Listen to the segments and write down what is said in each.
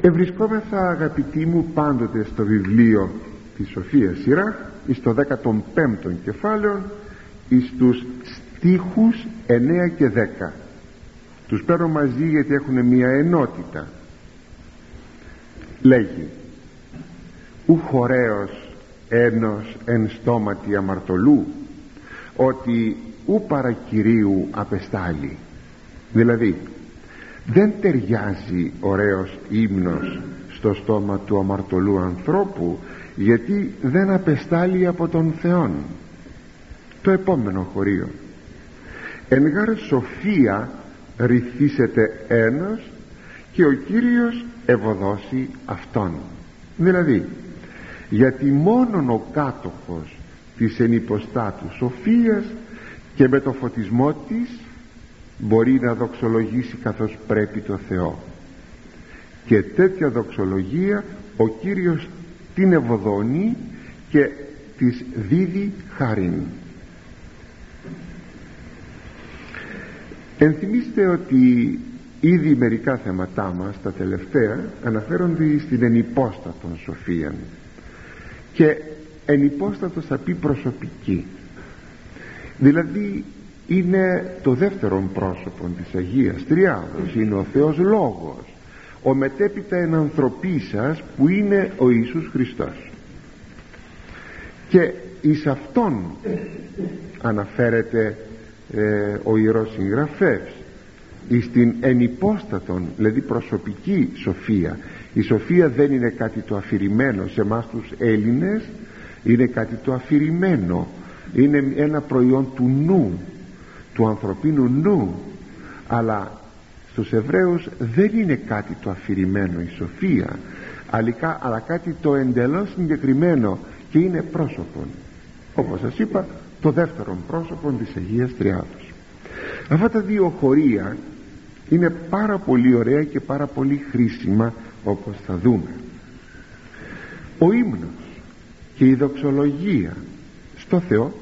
ευρισκόμεθα αγαπητοί μου πάντοτε στο βιβλίο της Σοφίας Σειρά στο 15ο κεφάλαιο εις τους στίχους 9 και 10 τους παίρνω μαζί γιατί έχουν μια ενότητα. Λέγει ου χωρέος ένος εν στόματι αμαρτωλού ότι ου παρακυρίου απεστάλει δηλαδή δεν ταιριάζει ωραίος ύμνος στο στόμα του αμαρτωλού ανθρώπου γιατί δεν απεστάλλει από τον Θεόν. Το επόμενο χωρίο. Εν γάρ σοφία ρυθίσεται ένας και ο Κύριος ευωδώσει αυτόν. Δηλαδή γιατί μόνον ο κάτοχος της ενυποστάτου σοφίας και με το φωτισμό της μπορεί να δοξολογήσει καθώς πρέπει το Θεό. Και τέτοια δοξολογία ο Κύριος την ευωδώνει και της δίδει χάριν. Ενθυμίστε ότι ήδη μερικά θέματά μας τα τελευταία αναφέρονται στην ενυπόστατον σοφία και ενυπόστατος θα πει προσωπική. Δηλαδή είναι το δεύτερο πρόσωπο της Αγίας Τριάδος. Είναι ο Θεός Λόγος. Ο μετέπειτα εν σας που είναι ο Ιησούς Χριστός. Και εις αυτόν αναφέρεται ε, ο Ιερός Συγγραφεύς εις την ενυπόστατον δηλαδή προσωπική σοφία. Η σοφία δεν είναι κάτι το αφηρημένο σε εμάς τους Έλληνες είναι κάτι το αφηρημένο. Είναι ένα προϊόν του νου του ανθρωπίνου νου. Αλλά στους Εβραίους δεν είναι κάτι το αφηρημένο η σοφία αλλά κάτι το εντελώς συγκεκριμένο και είναι πρόσωπον. Όπως σας είπα το δεύτερο πρόσωπο της Αγίας Τριάδος αυτά τα δύο χωρία είναι πάρα πολύ ωραία και πάρα πολύ χρήσιμα όπως θα δούμε. Ο ύμνος και η δοξολογία στο Θεό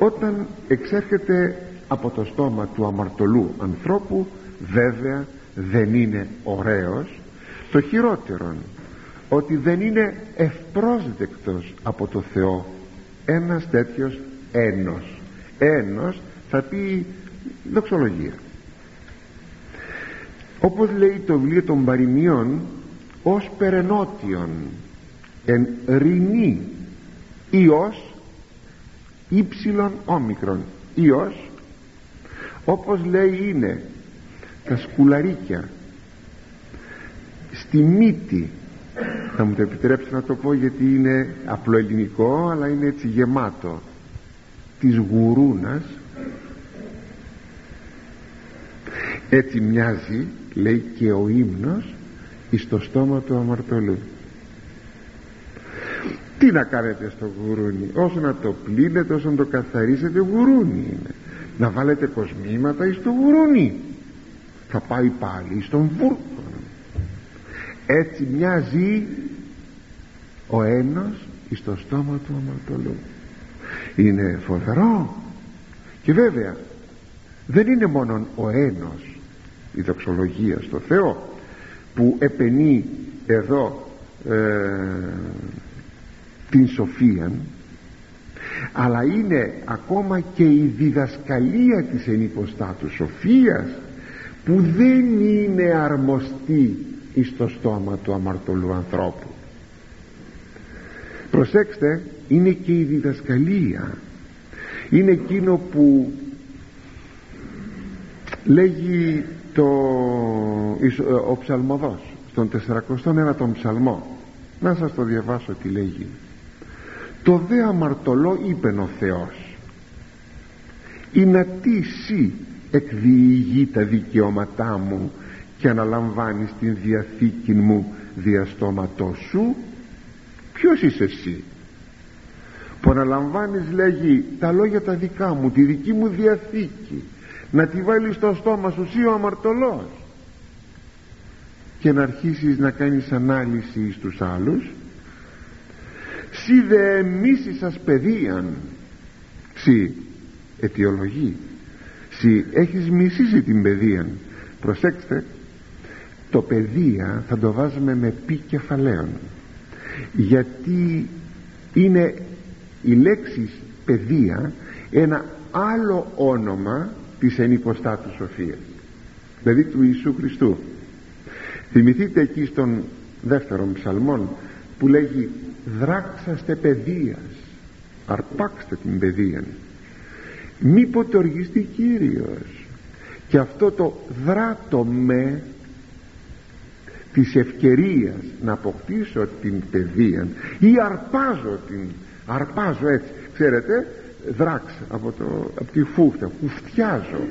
όταν εξέρχεται από το στόμα του αμαρτωλού ανθρώπου βέβαια δεν είναι ωραίος. Το χειρότερον ότι δεν είναι ευπρόσδεκτος από το Θεό. Ένας τέτοιος ένος. Ένος θα πει δοξολογία. Όπως λέει το βιβλίο των παροιμιών ως περενότιον εν ρινή Υιός ύψιλον όμικρον Υιός όπως λέει είναι τα σκουλαρίκια στη μύτη. Θα μου το επιτρέψετε να το πω γιατί είναι απλό ελληνικό αλλά είναι έτσι γεμάτο της γουρούνας. Έτσι μοιάζει λέει και ο ύμνος εις το στόμα του αμαρτωλού τι να κάνετε στο γουρούνι; Όσο να το πλύνετε όσο να το καθαρίσετε γουρούνι είναι. Να βάλετε κοσμήματα εις το γουρούνι. Θα πάει πάλι στον βούρκο. Έτσι μοιάζει ο ένας εις το στόμα του αμαρτωλού. Είναι φοβερό. Και βέβαια δεν είναι μόνο ο ένος η δοξολογία στο Θεό που επενεί εδώ ε, την σοφία αλλά είναι ακόμα και η διδασκαλία της ενυποστάτους σοφίας που δεν είναι αρμοστή εις το στόμα του αμαρτωλού ανθρώπου. Προσέξτε είναι και η διδασκαλία. Είναι εκείνο που λέγει το, ο ψαλμοδός στον 401 ψαλμό. Να σας το διαβάσω τι λέγει το δε αμαρτωλό είπεν ο Θεός να τι σύ εκδιηγεί τα δικαιώματά μου και αναλαμβάνεις την διαθήκη μου διαστόματό σου ποιος είσαι εσύ που αναλαμβάνεις λέγει τα λόγια τα δικά μου τη δική μου διαθήκη να τη βάλεις στο στόμα σου εσύ ο αμαρτωλός και να αρχίσεις να κάνεις ανάλυση στους άλλους σι δε μίση σας παιδείαν σι αιτιολογεί. Σι έχεις μισήσει την παιδεία προσέξτε το παιδεία θα το βάζουμε με πι κεφαλαίων γιατί είναι η λέξη παιδεία ένα άλλο όνομα της ενυποστάτους σοφίας δηλαδή του Ιησού Χριστού. Θυμηθείτε εκεί στον δεύτερο ψαλμόν που λέγει δράξαστε παιδείας. Αρπάξτε την παιδεία. Μη ποτοργιστεί Κύριος. Και αυτό το δράτο με της ευκαιρίας να αποκτήσω την παιδεία ή αρπάζω την αρπάζω έτσι. Ξέρετε δράξ από, το, από τη φούχτα χουφτιάζω.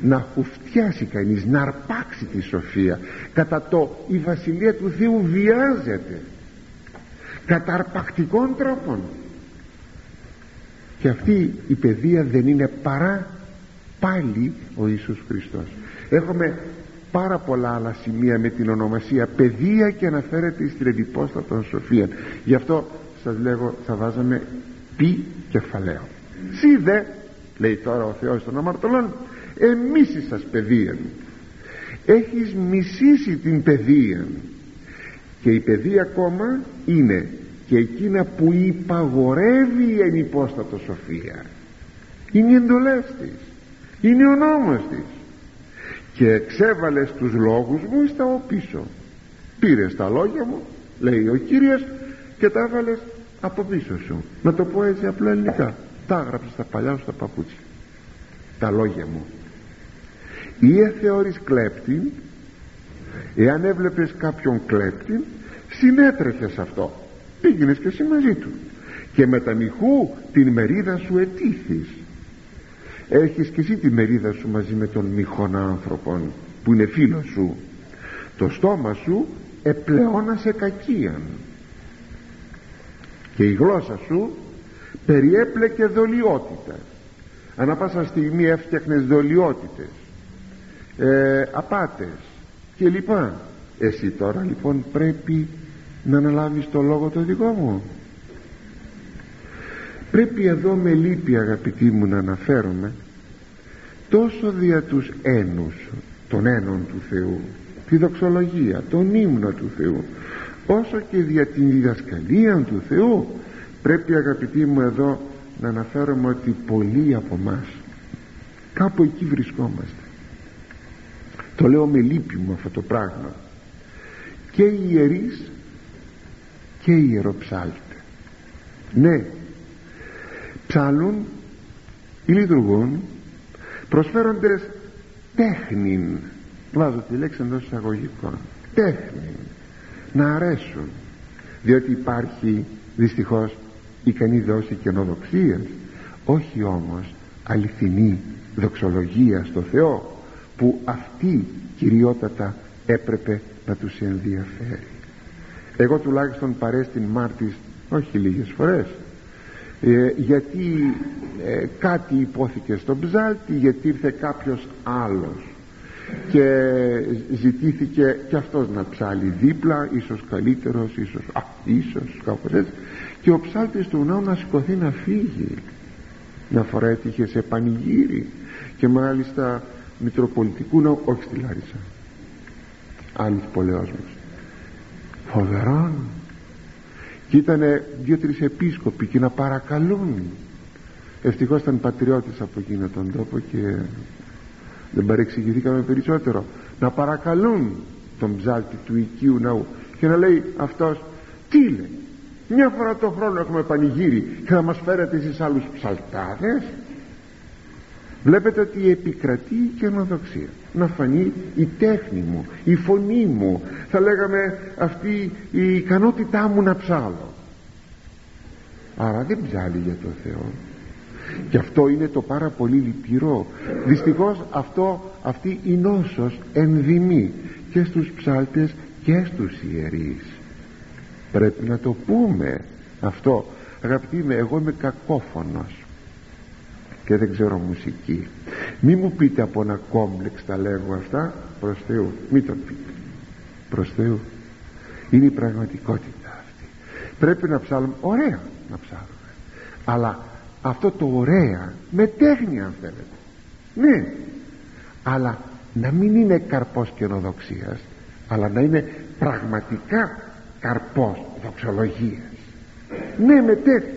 Να χουφτιάσει κανείς να αρπάξει τη σοφία. Κατά το η Βασιλεία του Θεού βιάζεται κατά αρπακτικών τρόπων. Και αυτή η παιδεία δεν είναι παρά πάλι ο Ιησούς Χριστός. Έχουμε πάρα πολλά άλλα σημεία με την ονομασία παιδεία και αναφέρεται στην εντυπώστατον σοφία γι' αυτό σας λέγω θα βάζαμε πι κεφαλαίο σι δε λέει τώρα ο Θεός των αμαρτωλών εμείς σας παιδεία έχεις μισήσει την παιδεία και η παιδεία ακόμα είναι και εκείνα που υπαγορεύει η ενυπόστατο σοφία. Είναι οι εντολές της. Είναι ο νόμος της. Και εξέβαλες τους λόγους μου στα ο πίσω πήρες τα λόγια μου λέει ο Κύριος και τα έβαλες από πίσω σου. Να το πω έτσι απλά ελληνικά. Τα έγραψες στα παλιά σου τα παπούτσια. Τα λόγια μου. Ή εθεώρης κλέπτη εάν έβλεπες κάποιον κλέπτη συνέτρεχες αυτό. Πήγαινες και εσύ μαζί του. Και με τα μυχού την μερίδα σου ετήθης έχεις και εσύ τη μερίδα σου μαζί με τον μυχών άνθρωπον που είναι φίλος σου. Το στόμα σου επλεώνασε κακίαν. Και η γλώσσα σου περιέπλεκε δολιότητα. Ανά πάσα στιγμή έφτιαχνες δολιότητες. Ε, απάτες και λοιπά εσύ τώρα λοιπόν πρέπει να αναλάβεις το λόγο το δικό μου. Πρέπει εδώ με λύπη αγαπητοί μου να αναφέρομαι τόσο δια τους ένους των ένων του Θεού τη δοξολογία, τον ύμνο του Θεού όσο και δια την διδασκαλία του Θεού πρέπει αγαπητοί μου εδώ να αναφέρομαι ότι πολλοί από μας κάπου εκεί βρισκόμαστε το λέω με λύπη μου αυτό το πράγμα. Και οι ιερείς και οι ιεροψάλτες. Ναι ψάλουν ή λειτουργούν προσφέροντες τέχνην. Βάζω τη λέξη εντός εισαγωγικών. Τέχνην. Να αρέσουν. Διότι υπάρχει δυστυχώς ικανή δόση καινοδοξίας όχι όμως αληθινή δοξολογία στο Θεό που αυτή κυριότατα έπρεπε να τους ενδιαφέρει. Εγώ τουλάχιστον παρέστην μάρτης όχι λίγες φορές. Ε, γιατί ε, κάτι υπόθηκε στον ψάλτη γιατί ήρθε κάποιος άλλος. Και ζητήθηκε και αυτός να ψάλει δίπλα ίσως καλύτερος ίσως, α, ίσως κάπως έτσι. Και ο ψάλτης του ναού να σηκωθεί να φύγει μια φορά έτυχες σε πανηγύρι. Και μάλιστα Μητροπολιτικού ναού όχι στη Λάρισα. Άλλης πολεός μας φοβερόν και ήταν δύο-τρεις επίσκοποι και να παρακαλούν. Ευτυχώς ήταν πατριώτες από εκείνο τον τόπο και δεν παρεξηγηθήκαμε περισσότερο. Να παρακαλούν τον ψάλτη του οικίου ναού και να λέει αυτός τι λέει μια φορά το χρόνο έχουμε πανηγύρι και θα μας φέρετε εσείς άλλους ψαλτάδες βλέπετε ότι επικρατεί η καινοδοξία να φανεί η τέχνη μου η φωνή μου. Θα λέγαμε αυτή η ικανότητά μου να ψάλω. Άρα δεν ψάλει για το Θεό. Και αυτό είναι το πάρα πολύ λυπηρό. Δυστυχώς αυτό, αυτή η νόσος ενδυμεί και στους ψάλτες και στους ιερείς. Πρέπει να το πούμε αυτό. Αγαπητοί με εγώ είμαι κακόφωνος και δεν ξέρω μουσική. Μη μου πείτε από ένα κόμπλεξ τα λέγω αυτά προς Θεού. Μη το πείτε. Προς Θεού. Είναι η πραγματικότητα αυτή. Πρέπει να ψάλουμε. Ωραία να ψάλουμε. Αλλά αυτό το ωραία με τέχνη αν θέλετε. Ναι. Αλλά να μην είναι καρπός καινοδοξίας αλλά να είναι πραγματικά καρπός δοξολογίας. Ναι μετέχει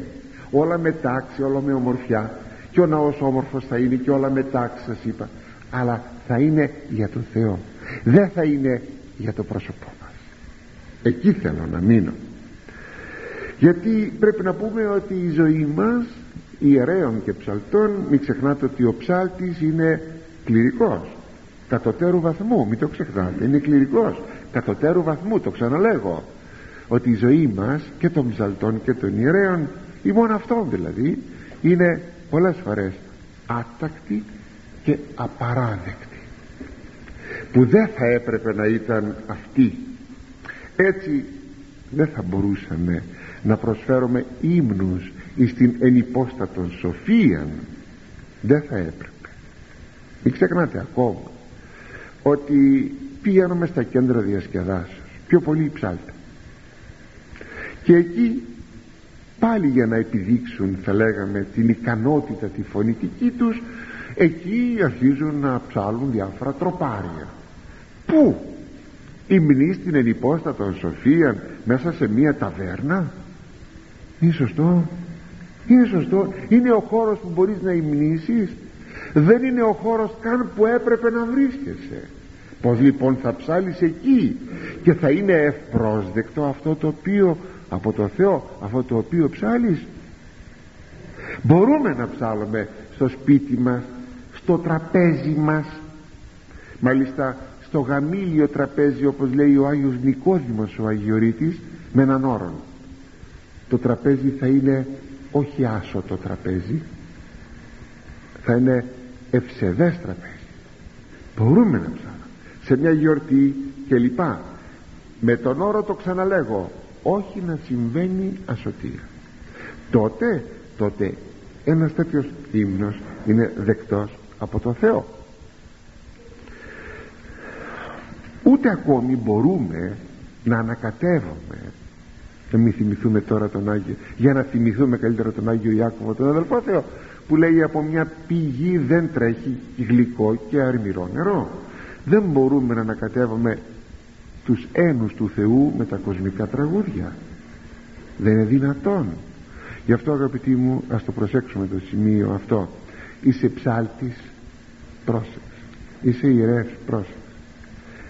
όλα με τάξη όλα με ομορφιά και ο ναός όμορφος θα είναι και όλα με τάξη σας είπα. Αλλά θα είναι για τον Θεό. Δεν θα είναι για το πρόσωπό μας. Εκεί θέλω να μείνω. Γιατί πρέπει να πούμε ότι η ζωή μας ιερέων και ψαλτών μην ξεχνάτε ότι ο ψάλτης είναι κληρικός. Κατωτέρου βαθμού μην το ξεχνάτε είναι κληρικός. Κατωτέρου βαθμού το ξαναλέγω. Ότι η ζωή μας και των ψαλτών και των ιερέων ή μόνο αυτών δηλαδή είναι πολλές φορές άτακτη και απαράδεκτη που δεν θα έπρεπε να ήταν αυτή. Έτσι δεν θα μπορούσαμε να προσφέρουμε ύμνους εις την ενυπόστατον σοφίαν. Δεν θα έπρεπε. Μην ξεχνάτε ακόμα ότι πηγαίνουμε στα κέντρα διασκεδάσεως πιο πολύ ψάλτες. Και εκεί πάλι για να επιδείξουν θα λέγαμε την ικανότητα τη φωνητική τους εκεί αρχίζουν να ψάλουν διάφορα τροπάρια. Πού; Υμνεί στην ενυπόστατον σοφίαν μέσα σε μία ταβέρνα; Είναι σωστό. Είναι σωστό. Είναι ο χώρος που μπορείς να υμνήσεις. Δεν είναι ο χώρος καν που έπρεπε να βρίσκεσαι. Πως λοιπόν θα ψάλεις εκεί και θα είναι ευπρόσδεκτο αυτό το οποίο από το Θεό αυτό το οποίο ψάλεις μπορούμε να ψάλουμε στο σπίτι μας στο τραπέζι μας. Μάλιστα στο γαμήλιο τραπέζι όπως λέει ο Άγιος Νικόδημος ο Αγιορείτης με έναν όρο το τραπέζι θα είναι όχι άσο το τραπέζι θα είναι ευσεβές τραπέζι. Μπορούμε να ψάλουμε. Σε μια γιορτή και λοιπά. Με τον όρο το ξαναλέγω όχι να συμβαίνει ασωτεία τότε τότε ένας τέτοιος ύμνος είναι δεκτός από το Θεό. Ούτε ακόμη μπορούμε να ανακατεύουμε να μην θυμηθούμε τώρα τον Άγιο για να θυμηθούμε καλύτερα τον Άγιο Ιάκωβο τον αδελφό Θεό που λέει από μια πηγή δεν τρέχει γλυκό και αρμυρό νερό δεν μπορούμε να ανακατεύουμε τους ένους του Θεού με τα κοσμικά τραγούδια. Δεν είναι δυνατόν. Γι' αυτό αγαπητοί μου ας το προσέξουμε το σημείο αυτό. Είσαι ψάλτης πρόσεξε είσαι ιερεύς πρόσεξε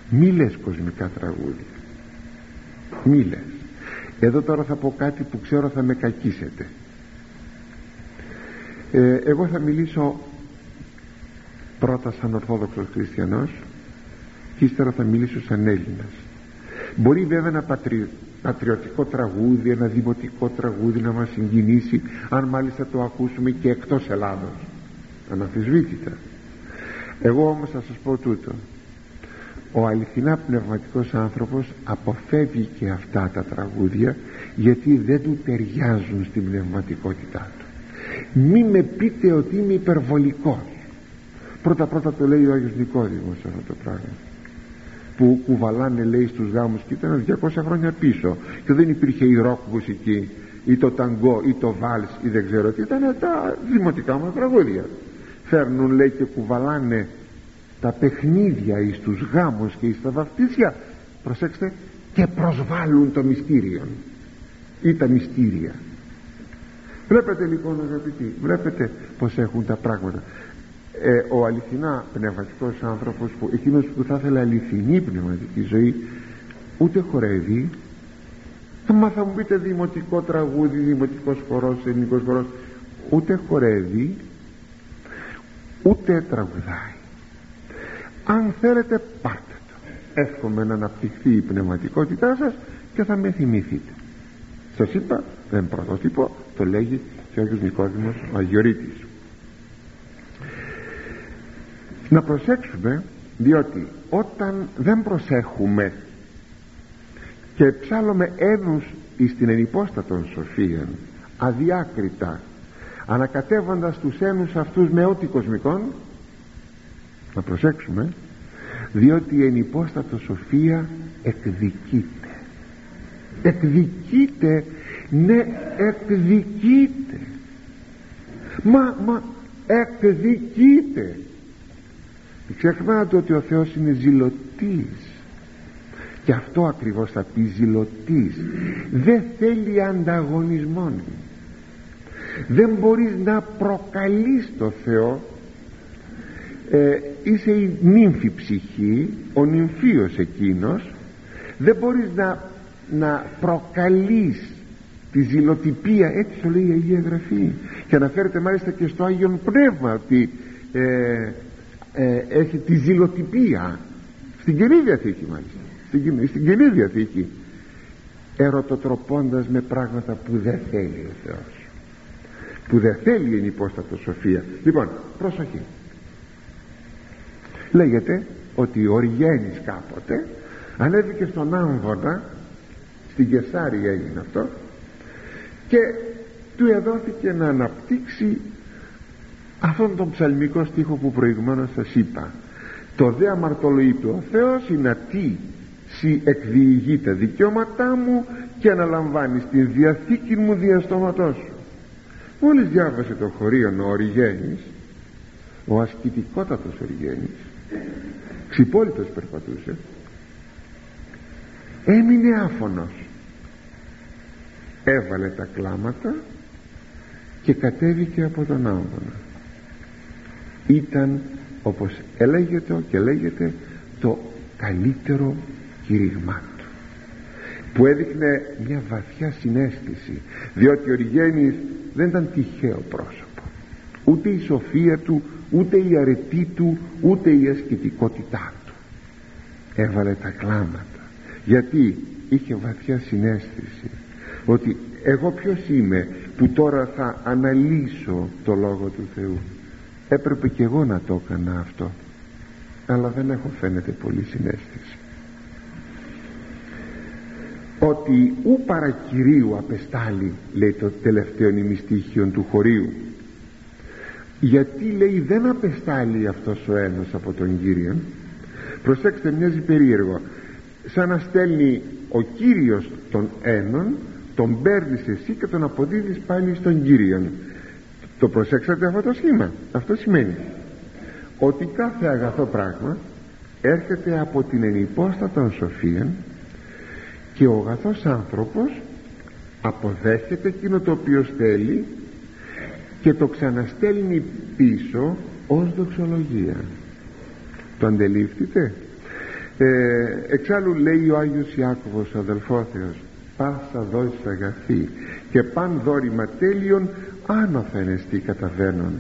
μη λες κοσμικά τραγούδια. Μη λες. Εδώ τώρα θα πω κάτι που ξέρω θα με κακίσετε. Ε, εγώ θα μιλήσω πρώτα σαν Ορθόδοξος Χριστιανός και ύστερα θα μιλήσω σαν Έλληνας μπορεί βέβαια ένα πατριωτικό τραγούδι ένα δημοτικό τραγούδι να μας συγκινήσει αν μάλιστα το ακούσουμε και εκτός Ελλάδος. Αναφυσβήτητα εγώ όμως θα σας πω τούτο. Ο αληθινά πνευματικός άνθρωπος αποφεύγει και αυτά τα τραγούδια γιατί δεν του ταιριάζουν στην πνευματικότητά του. Μη με πείτε ότι είμαι υπερβολικός. Πρώτα πρώτα το λέει ο Άγιος Νικόδημος αυτό το πράγμα που κουβαλάνε λέει στους γάμους και ήταν 200 χρόνια πίσω και δεν υπήρχε η ροκ μουσική ή το ταγκό ή το βάλς ή δεν ξέρω τι ήταν τα δημοτικά μας τραγούδια. Φέρνουν λέει και κουβαλάνε τα παιχνίδια εις τους γάμους και εις τα βαφτίσια. Προσέξτε και προσβάλλουν το μυστήριο. Ή τα μυστήρια. Βλέπετε λοιπόν αγαπητοί βλέπετε πως έχουν τα πράγματα ε, ο αληθινά πνευματικός άνθρωπος που, εκείνος που θα ήθελε αληθινή πνευματική ζωή ούτε χορεύει. Μα θα μου πείτε δημοτικό τραγούδι δημοτικός χορός, ελληνικός χορός ούτε χορεύει ούτε τραγουδάει. Αν θέλετε πάρτε το. Εύχομαι να αναπτυχθεί η πνευματικότητά σας και θα με θυμηθείτε. Σας είπα δεν πρωτότυπο το λέγει και ο Άγιος Νικόδημος ο Αγιορείτης να προσέξουμε διότι όταν δεν προσέχουμε και ψάλλουμε ένους εις την ενυπόστατον σοφίαν αδιάκριτα ανακατεύοντας τους ένους αυτούς με ό,τι κοσμικών να προσέξουμε διότι η ενυπόστατο σοφία εκδικείται. Εκδικείται ναι εκδικείται. Μα μα εκδικείται ξεχνάτε ότι ο Θεός είναι ζηλωτής. Και αυτό ακριβώς θα πει ζηλωτής. Δεν θέλει ανταγωνισμόν. Δεν μπορείς να προκαλείς το Θεό. Ε, είσαι η νύμφη ψυχή ο νυμφίος εκείνος. Δεν μπορείς να, να προκαλείς τη ζηλοτυπία. Έτσι το λέει η Αγία Γραφή. Και αναφέρεται μάλιστα και στο Άγιον Πνεύμα ότι ε, ε, έχει τη ζηλοτυπία. Στην Καινή Διαθήκη μάλιστα. Στην, στην Καινή Διαθήκη. Ερωτοτροπώντας με πράγματα που δεν θέλει ο Θεός. Που δεν θέλει η υπόστατο σοφία. Λοιπόν προσοχή. Λέγεται ότι ο Ριγένης κάποτε ανέβηκε στον Άμβονα στην Κεσάρη έγινε αυτό και του εδόθηκε να αναπτύξει αυτόν τον ψαλμικό στίχο που προηγουμένως σας είπα. Το δε αμαρτωλοείπε ο Θεός είναι τι σι εκδιηγεί τα δικαιώματά μου και αναλαμβάνει την διαθήκη μου διαστόματός σου. Μόλις διάβασε το χωρίο ο Οριγένης ο ασκητικότατος Οριγένης ξυπόλυτος περπατούσε έμεινε άφωνος. Έβαλε τα κλάματα και κατέβηκε από τον άμβονα ήταν όπως έλεγεται και λέγεται το καλύτερο κηρύγμα του που έδειχνε μια βαθιά συνέστηση διότι ο Ριγένης δεν ήταν τυχαίο πρόσωπο. Ούτε η σοφία του ούτε η αρετή του ούτε η ασκητικότητά του. Έβαλε τα κλάματα γιατί είχε βαθιά συνέστηση ότι εγώ ποιος είμαι που τώρα θα αναλύσω το Λόγο του Θεού έπρεπε και εγώ να το έκανα αυτό αλλά δεν έχω φαίνεται πολύ συνέστηση. Ότι ου παρακυρίου απεστάλει λέει το τελευταίο νημιστήχιο του χωρίου. Γιατί λέει δεν απεστάλει αυτός ο ένας από τον Κύριο προσέξτε μοιάζει περίεργο. Σαν να στέλνει ο Κύριος τον έναν τον παίρνεις εσύ και τον αποδίδεις πάλι στον Κύριο το προσέξατε αυτό το σχήμα. Αυτό σημαίνει ότι κάθε αγαθό πράγμα έρχεται από την ενυπόστατα σοφία και ο αγαθός άνθρωπος αποδέχεται εκείνο το οποίο θέλει και το ξαναστέλνει πίσω ως δοξολογία. Το αντελήφθητε; Ε, εξάλλου λέει ο Άγιος Ιάκωβος ο αδελφόθεος πάσα δόση αγαθή και παν δόρημα τέλειον άνωθεν εστί καταβαίνον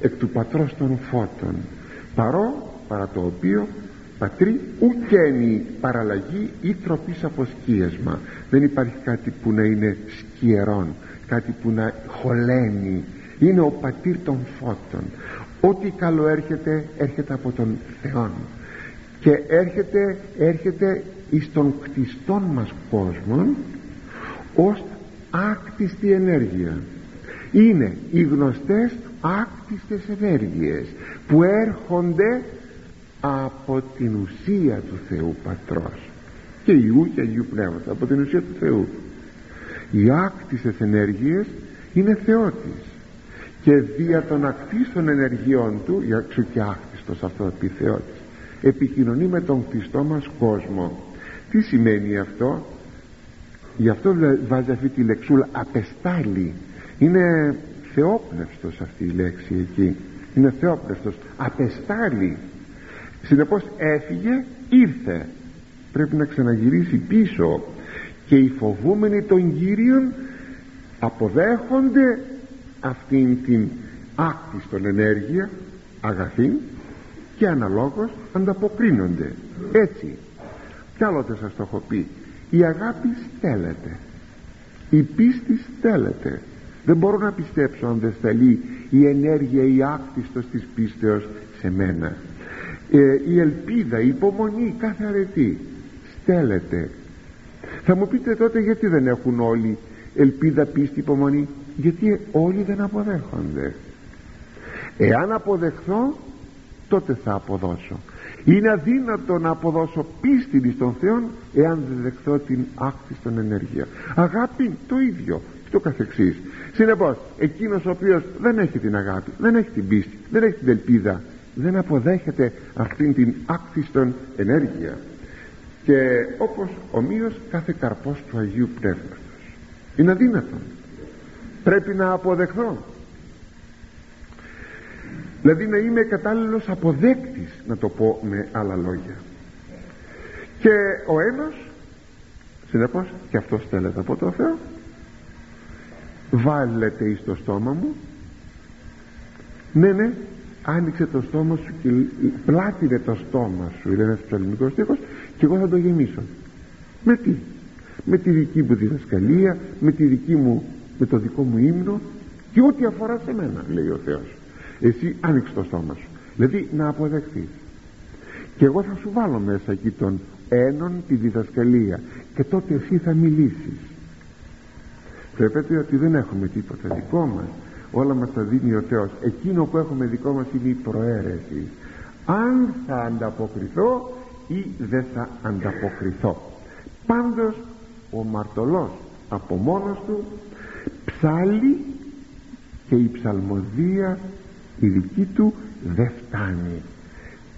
εκ του πατρός των φώτων παρό παρά το οποίο πατρί ουκένει παραλλαγή ή τροπής από σκίασμα δεν υπάρχει κάτι που να είναι σκιερόν κάτι που να χωλαίνει. Είναι ο πατήρ των φώτων. Ό,τι καλό έρχεται έρχεται από τον Θεό και έρχεται έρχεται εις τον κτιστόν μας κόσμο ως άκτιστη ενέργεια είναι οι γνωστές άκτιστες ενέργειες που έρχονται από την ουσία του Θεού Πατρός. Και Ιού και Αγίου Πνεύματα από την ουσία του Θεού. Οι άκτιστες ενέργειες είναι Θεότης. Και δια των ακτίστων ενεργειών του για έξω και άκτιστος αυτό πει Θεότης επικοινωνεί με τον κτιστό μας κόσμο. Τι σημαίνει αυτό; Γι' αυτό βάζει αυτή τη λεξούλα απεστάλη είναι θεόπνευστος αυτή η λέξη εκεί. Είναι θεόπνευστος. Απεστάλη συνεπώς έφυγε ήρθε. Πρέπει να ξαναγυρίσει πίσω. Και οι φοβούμενοι των Κύριων αποδέχονται αυτήν την άκτιστον ενέργεια αγαθή και αναλόγως ανταποκρίνονται. Έτσι κι άλλοτε σας το έχω πει. Η αγάπη στέλνεται η πίστη στέλνεται δεν μπορώ να πιστέψω αν δεν σταλεί η ενέργεια η άκτιστος της πίστεως σε μένα. Ε, η ελπίδα, η υπομονή, κάθε αρετή στέλνεται θα μου πείτε τότε γιατί δεν έχουν όλοι ελπίδα, πίστη, υπομονή. Γιατί όλοι δεν αποδέχονται. Εάν αποδεχθώ τότε θα αποδώσω. Είναι αδύνατο να αποδώσω πίστη στον Θεό εάν δεν δεχθώ την άκτιστον ενέργεια. Αγάπη το ίδιο και το καθεξής. Συνεπώς εκείνος ο οποίος δεν έχει την αγάπη δεν έχει την πίστη δεν έχει την ελπίδα δεν αποδέχεται αυτήν την άκτιστον ενέργεια. Και όπως ομοίως κάθε καρπός του Αγίου Πνεύματος. Είναι αδύνατο πρέπει να αποδεχθώ. Δηλαδή να είμαι κατάλληλος αποδέκτης να το πω με άλλα λόγια. Και ο ένας συνεπώς και αυτός στέλνεται από το Θεό βάλετε εις το στόμα μου. Ναι ναι άνοιξε το στόμα σου και πλάτινε το στόμα σου είναι ένας ψαλμικός στίχος και εγώ θα το γεμίσω. Με τι; Με τη δική μου διδασκαλία με τη δική μου με το δικό μου ύμνο και ό,τι αφορά σε μένα λέει ο Θεός. Εσύ άνοιξε το στόμα σου δηλαδή να αποδεχθείς. Και εγώ θα σου βάλω μέσα εκεί τον έναν τη διδασκαλία και τότε εσύ θα μιλήσεις βλέπετε ότι δεν έχουμε τίποτα δικό μας. Όλα μας τα δίνει ο Θεός. Εκείνο που έχουμε δικό μας είναι η προαίρεση. Αν θα ανταποκριθώ ή δεν θα ανταποκριθώ. Πάντως ο μαρτωλός από μόνος του ψάλει και η ψαλμοδία η δική του δεν φτάνει.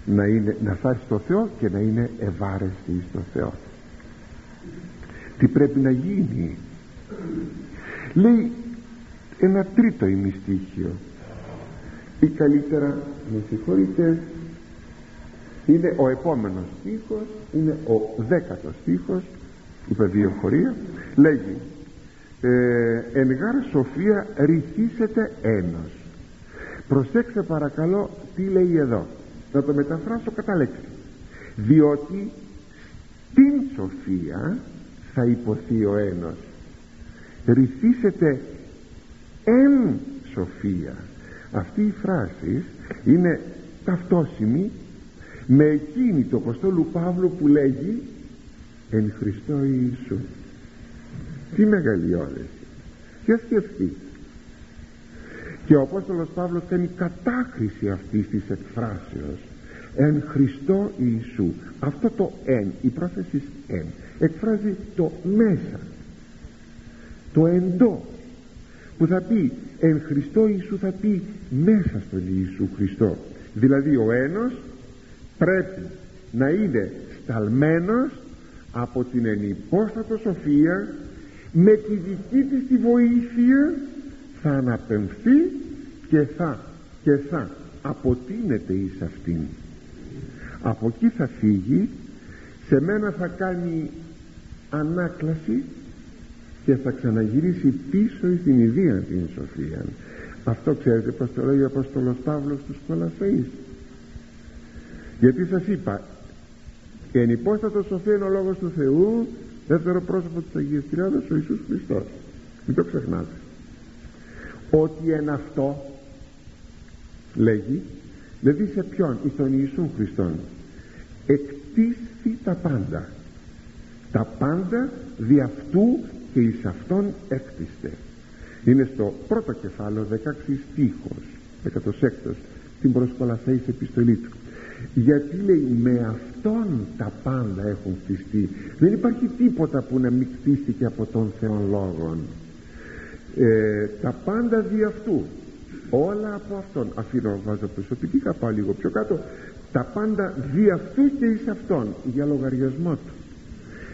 Να, είναι, να φτάσει στο Θεό και να είναι ευάρεστη στο Θεό. Τι πρέπει να γίνει; Λέει ένα τρίτο ημιστήχιο. Ή καλύτερα με συγχωρείτε είναι ο επόμενος στίχος είναι ο δέκατος στίχος είπε δύο χωρία λέγει ε, εν γάρ σοφία ρηθίσετε ένας προσέξτε παρακαλώ τι λέει εδώ. Να το μεταφράσω κατά λέξη. Διότι στην σοφία θα υποθεί ο ένας ρηθίσετε εν σοφία. Αυτή η φράση είναι ταυτόσιμη με εκείνη του Αποστόλου Παύλου που λέγει εν Χριστώ Ιησού τι μεγάλη όρεση. Και σκεφτεί και ο Απόστολος Παύλος κάνει κατάκριση αυτής της εκφράσεως εν Χριστώ Ιησού αυτό το εν η πρόθεση εν εκφράζει το μέσα το εντό που θα πει εν Χριστώ Ιησού θα πει μέσα στον Ιησού Χριστό δηλαδή ο ένας πρέπει να είναι σταλμένος από την ενυπόστατο σοφία με τη δική της τη βοήθεια θα αναπεμφθεί και θα και θα αποτείνεται εις αυτήν. Από εκεί θα φύγει σε μένα θα κάνει ανάκλαση και θα ξαναγυρίσει πίσω στην ιδία την σοφία. Αυτό ξέρετε πως το λέει ο Απόστολος Παύλος στους Κολαφαίους γιατί σας είπα και εν υπόστατος σοφία είναι ο λόγος του Θεού δεύτερο πρόσωπο της Αγίας Τριάδας ο Ιησούς Χριστός μην το ξεχνάτε. Ότι εν αυτό λέγει δηλαδή σε ποιον εις τον Ιησού Χριστόν εκτίσει τα πάντα. Τα πάντα δι' αυτού και εις αυτόν έκτιστε είναι στο πρώτο κεφάλαιο 16 στίχος 16 την προσκολαθέης επιστολή του. Γιατί λέει με αυτόν τα πάντα έχουν χτιστεί δεν υπάρχει τίποτα που να μην χτίστηκε από τον Θεόν Λόγων ε, τα πάντα δι' αυτού όλα από αυτόν αφήνω βάζω προσωπική θα πάω λίγο πιο κάτω τα πάντα δι' αυτού και εις αυτόν για λογαριασμό του.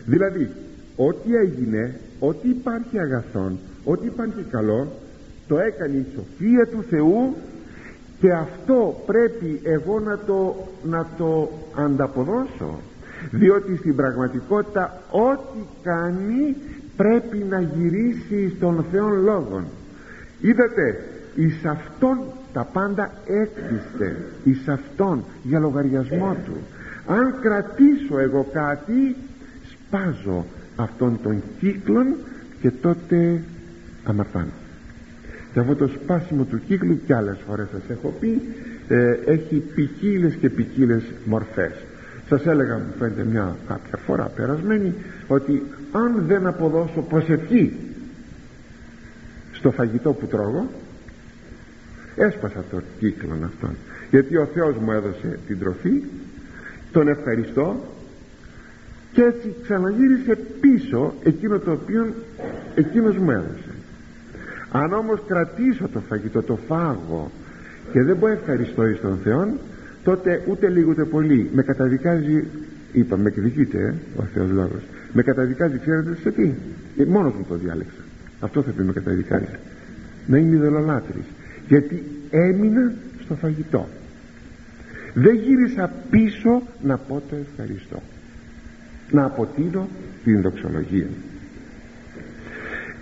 Δηλαδή ό,τι έγινε ό,τι υπάρχει αγαθόν ό,τι υπάρχει καλό το έκανε η σοφία του Θεού και αυτό πρέπει εγώ να το, να το ανταποδώσω. Διότι στην πραγματικότητα ό,τι κάνει πρέπει να γυρίσει στον Θεό Λόγον. Είδατε εις αυτόν τα πάντα έκτιστε εις αυτόν για λογαριασμό του. Αν κρατήσω εγώ κάτι σπάζω αυτόν τον κύκλον και τότε αμαρτάνω. Και αυτό το σπάσιμο του κύκλου και άλλες φορές σας έχω πει ε, έχει ποικίλες και ποικίλες μορφές. Σας έλεγα μου φαίνεται μια κάποια φορά περασμένη ότι αν δεν αποδώσω προσευχή στο φαγητό που τρώγω έσπασα το κύκλο αυτόν. Γιατί ο Θεός μου έδωσε την τροφή τον ευχαριστώ και έτσι ξαναγύρισε πίσω εκείνο το οποίο εκείνος μου έδωσε. Αν όμως κρατήσω το φαγητό το φάγω και δεν πω ευχαριστώ εις τον Θεό τότε ούτε λίγο ούτε πολύ. Με καταδικάζει είπα με εκδικείται ε, ο Θεός Λόγος με καταδικάζει ξέρετε σε τι; Ε, μόνος μου το διάλεξα. Αυτό θα πει με καταδικάζει. Να είμαι ειδωλολάτρης. Γιατί έμεινα στο φαγητό. Δεν γύρισα πίσω να πω το ευχαριστώ να αποτείνω την δοξολογία.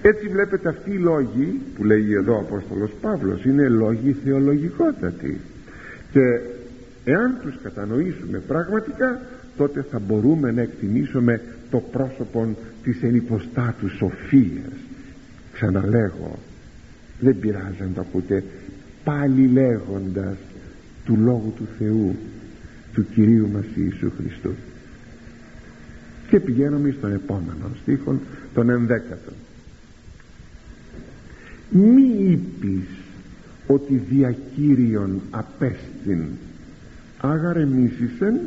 Έτσι βλέπετε αυτοί οι λόγοι που λέει εδώ ο Απόστολος Παύλος είναι λόγοι θεολογικότατοι. Και εάν τους κατανοήσουμε πραγματικά τότε θα μπορούμε να εκτιμήσουμε το πρόσωπο της ενυποστάτους σοφίας. Ξαναλέγω δεν πειράζει αν το ακούτε πάλι λέγοντας του Λόγου του Θεού του Κυρίου μας Ιησού Χριστού και πηγαίνουμε στον επόμενο στίχο τον ενδέκατο. Μη είπεις ότι διακύριον απέστην άγαρε μίσησεν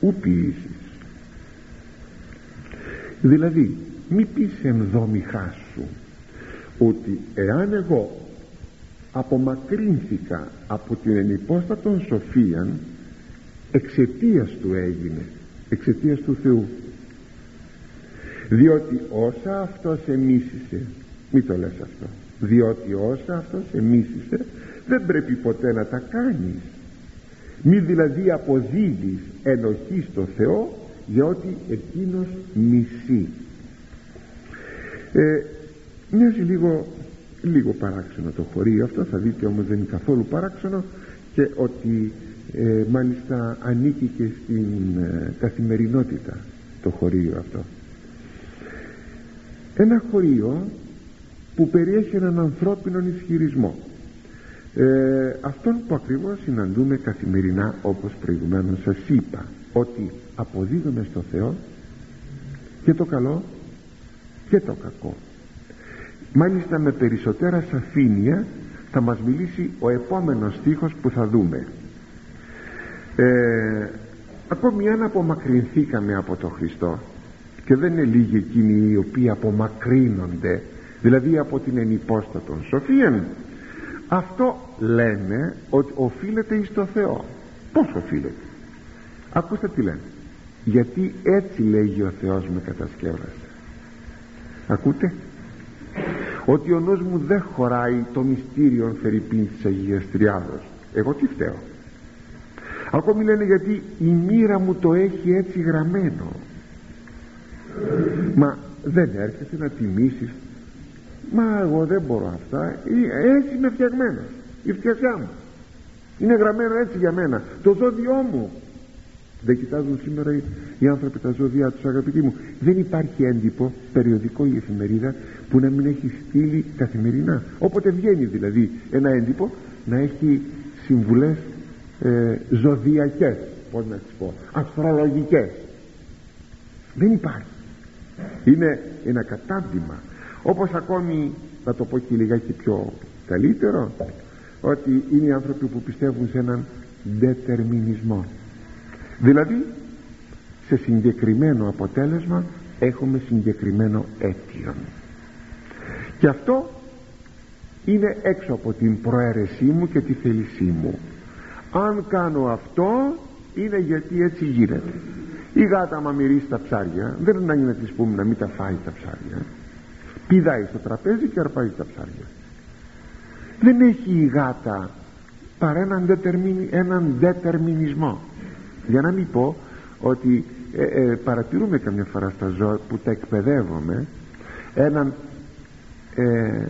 ου ποιήσεις δηλαδή μη πεις ενδόμηχά σου ότι εάν εγώ απομακρύνθηκα από την ενυπόστατον σοφίαν εξαιτίας του έγινε εξαιτίας του Θεού διότι όσα αυτό σε μίσησε μη το λες αυτό διότι όσα αυτό σε μίσησε δεν πρέπει ποτέ να τα κάνεις. Μη δηλαδή αποδίδεις ενοχή στο Θεό διότι εκείνος μισεί. Ε, μοιάζει λίγο λίγο παράξενο το χωρίο αυτό θα δείτε όμως δεν είναι καθόλου παράξενο και ότι ε, μάλιστα ανήκει και στην ε, καθημερινότητα το χωρίο αυτό ένα χωρίο που περιέχει έναν ανθρώπινο ισχυρισμό. Ε, αυτόν που ακριβώς συναντούμε καθημερινά όπως προηγουμένως σας είπα ότι αποδίδουμε στο Θεό και το καλό και το κακό. Μάλιστα με περισσότερα σαφήνεια θα μας μιλήσει ο επόμενος στίχος που θα δούμε. Ε, ακόμη αν απομακρυνθήκαμε από τον Χριστό και δεν είναι λίγοι εκείνοι οι οποίοι απομακρύνονται δηλαδή από την ενυπόστατον σοφίαν. Αυτό λένε ότι οφείλεται εις το Θεό. Πως οφείλεται; Ακούστε τι λένε. Γιατί έτσι λέγει ο Θεός με κατασκεύασε. Ακούτε; Ότι ο νους μου δεν χωράει το μυστήριο Φερρυπίν της Αγίας Τριάδος. Εγώ τι φταίω; Ακόμη λένε γιατί η μοίρα μου το έχει έτσι γραμμένο μα δεν έρχεται να τιμήσεις. Μα εγώ δεν μπορώ αυτά. Έτσι είμαι φτιαγμένο η φτιαξιά μου. Είναι γραμμένο έτσι για μένα. Το ζώδιό μου. Δεν κοιτάζουν σήμερα οι άνθρωποι τα ζώδια τους αγαπητοί μου. Δεν υπάρχει έντυπο περιοδικό ή εφημερίδα που να μην έχει στείλει καθημερινά. Όποτε βγαίνει δηλαδή ένα έντυπο να έχει συμβουλές ε, ζωδιακές πώς να τις πω αστρολογικές. Δεν υπάρχει είναι ένα κατάντημα. Όπως ακόμη να το πω και λιγάκι πιο καλύτερο ότι είναι οι άνθρωποι που πιστεύουν σε έναν δετερμινισμό δηλαδή σε συγκεκριμένο αποτέλεσμα έχουμε συγκεκριμένο αίτιο. Και αυτό είναι έξω από την προαίρεσή μου και τη θέλησή μου. Αν κάνω αυτό είναι γιατί έτσι γίνεται η γάτα μα μυρίσει τα ψάρια δεν είναι να της πούμε να μην τα φάει τα ψάρια. Πηδάει στο τραπέζι και αρπάζει τα ψάρια. Δεν έχει η γάτα παρά έναν, έναν δετερμινισμό. Για να μην πω ότι ε, ε, παρατηρούμε καμιά φορά στα ζώα που τα εκπαιδεύουμε έναν ε,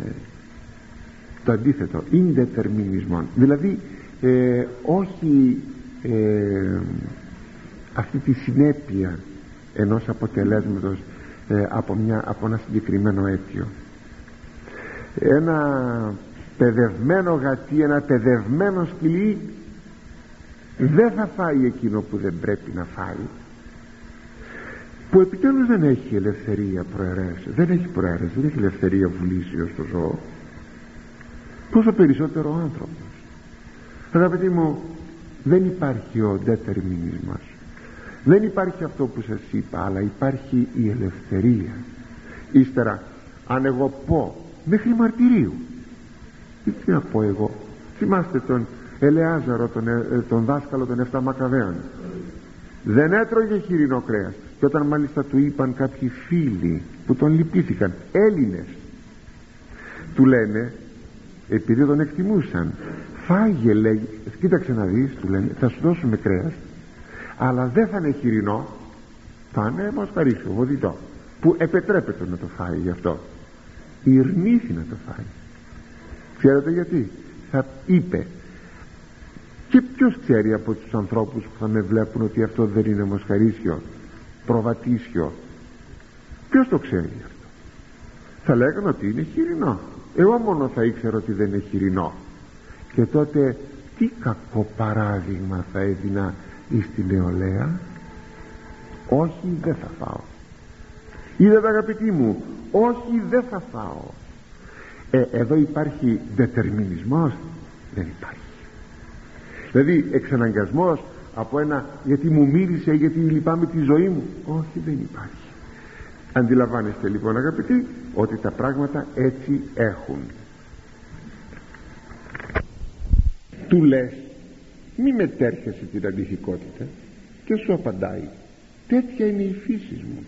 το αντίθετο indeterminismo δηλαδή ε, όχι ε, αυτή τη συνέπεια ενός αποτελέσματος ε, από, μια, από ένα συγκεκριμένο αίτιο. Ένα παιδευμένο γατί ένα παιδευμένο σκυλί δεν θα φάει εκείνο που δεν πρέπει να φάει που επιτέλους δεν έχει ελευθερία προαιρέσεις δεν έχει προαιρέσεις, δεν έχει ελευθερία βουλήσεως στο ζώο. Πόσο περισσότερο ο άνθρωπος. Αγαπητοί μου δεν υπάρχει ο δετερμινισμός δεν υπάρχει αυτό που σας είπα αλλά υπάρχει η ελευθερία. Ύστερα αν εγώ πω μέχρι μαρτυρίου τι να πω εγώ. Θυμάστε τον Ελεάζαρο τον, ε, τον δάσκαλο των 7 Μακαβαίων δεν έτρωγε χοιρινό κρέας και όταν μάλιστα του είπαν κάποιοι φίλοι που τον λυπήθηκαν Έλληνες του λένε επειδή τον εκτιμούσαν φάγε λέει κοίταξε να δεις του λένε θα σου δώσουμε κρέας αλλά δεν θα είναι χοιρινό θα είναι μοσχαρίσιο βοδιτό που επετρέπεται να το φάει γι' αυτό. Ηρνήθη να το φάει. Ξέρετε γιατί; Θα είπε και ποιος ξέρει από τους ανθρώπους που θα με βλέπουν ότι αυτό δεν είναι μοσχαρίσιο προβατήσιο. Ποιος το ξέρει αυτό; Θα λέγανε ότι είναι χοιρινό. Εγώ μόνο θα ήξερα ότι δεν είναι χοιρινό και τότε τι κακό παράδειγμα θα έδινα εις τη νεολαία όχι δεν θα φάω. Είδατε αγαπητοί μου όχι δεν θα φάω. Ε, εδώ υπάρχει δετερμινισμός. Δεν υπάρχει. Δηλαδή εξαναγκασμός από ένα γιατί μου μίλησε γιατί λυπάμαι τη ζωή μου όχι δεν υπάρχει. Αντιλαμβάνεστε λοιπόν αγαπητοί ότι τα πράγματα έτσι έχουν. Του λες μη μετέρχεσαι την αντιθικότητα και σου απαντάει τέτοια είναι η φύση μου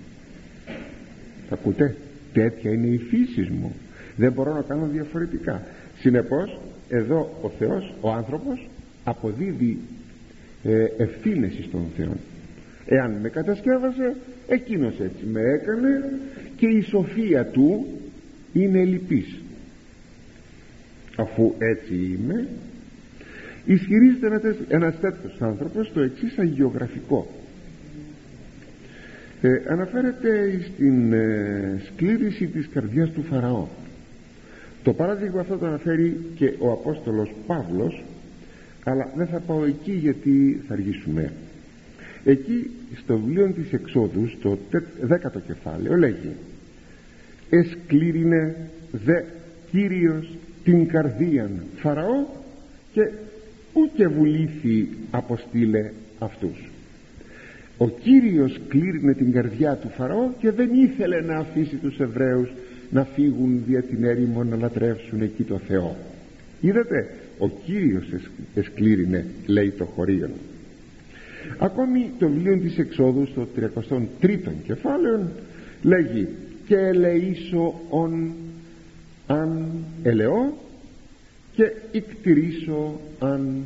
θα ακούτε; Τέτοια είναι η φύση μου δεν μπορώ να κάνω διαφορετικά. Συνεπώς εδώ ο Θεός ο άνθρωπος αποδίδει ε, ευθύνες στον Θεό. Εάν με κατασκεύασε εκείνος έτσι με έκανε και η σοφία του είναι λυπής. Αφού έτσι είμαι ισχυρίζεται ένας τέτοιος άνθρωπος το εξής αγιογραφικό ε, αναφέρεται στην ε, σκλήρηση της καρδιάς του Φαραώ. Το παράδειγμα αυτό το αναφέρει και ο Απόστολος Παύλος αλλά δεν θα πάω εκεί γιατί θα αργήσουμε. Εκεί στο βιβλίο της Εξόδους στο δέκατο κεφάλαιο λέγει εσκλήρινε δε Κύριος την καρδίαν Φαραώ και ούτε βουλήθη αποστήλε αυτούς. Ο Κύριος κλήρινε την καρδιά του Φαραώ και δεν ήθελε να αφήσει τους Εβραίους να φύγουν δια την έρημο να λατρεύσουν εκεί το Θεό. Είδατε ο Κύριος εσκλήρινε λέει το χωρίο ακόμη το βιβλίο της Εξόδου στο 33ο κεφάλαιο λέγει και ελεήσω ον αν ελεώ και ικτηρίσω αν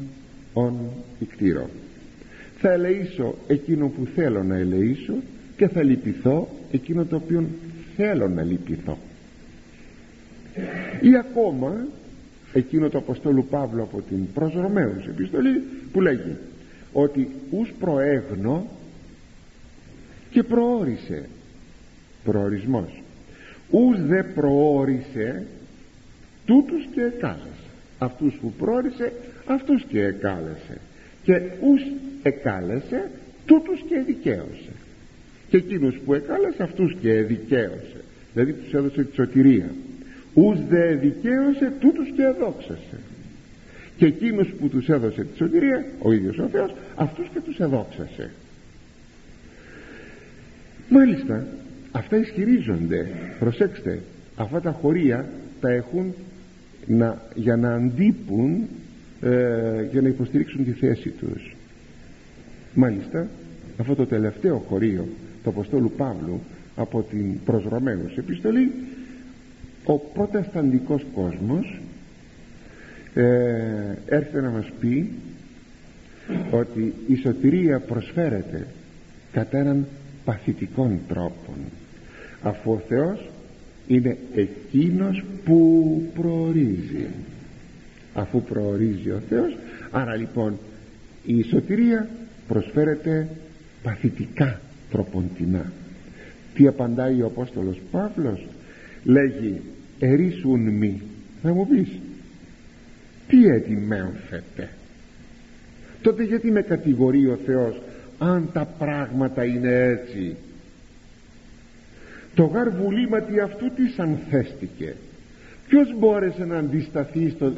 ον ικτηρώ θα ελεήσω εκείνο που θέλω να ελεήσω και θα λυπηθώ εκείνο το οποίο θέλω να λυπηθώ. Ή ακόμα εκείνο το Αποστόλου Παύλου από την προς Ρωμαίους επιστολή που λέγει ότι ους προέγνω και προόρισε προορισμός. Ους δε προόρισε τούτους και εκάλεσε αυτούς που προόρισε αυτούς και εκάλεσε. Και ους εκάλεσε τούτους και δικαίωσε. Και εκείνους που εκάλεσε αυτούς και δικαίωσε. Δηλαδή τους έδωσε τη σωτηρία. Ους δε δικαίωσε τούτους και εδόξασε και εκείνους που τους έδωσε τη σωτηρία ο ίδιος ο Θεός αυτούς και τους εδόξασε. Μάλιστα αυτά ισχυρίζονται. Προσέξτε αυτά τα χωρία τα έχουν να, για να αντίπουν ε, για να υποστηρίξουν τη θέση τους. Μάλιστα αυτό το τελευταίο χωρίο του Αποστόλου Παύλου από την προς επιστολή ο προτεσταντικός κόσμος ε, έρχεται να μας πει ότι η σωτηρία προσφέρεται κατά έναν παθητικών τρόπον αφού ο Θεός είναι εκείνος που προορίζει. Αφού προορίζει ο Θεός άρα λοιπόν η σωτηρία προσφέρεται παθητικά τροποντινά. Τι απαντάει ο Απόστολος Παύλος; Λέγει ερήσουν μη θα μου πεις τι έτσι μένθετε τότε γιατί με κατηγορεί ο Θεός αν τα πράγματα είναι έτσι το γαρ βουλήματι αυτού τι ανθέστηκε. Ποιος μπόρεσε να αντισταθεί στο,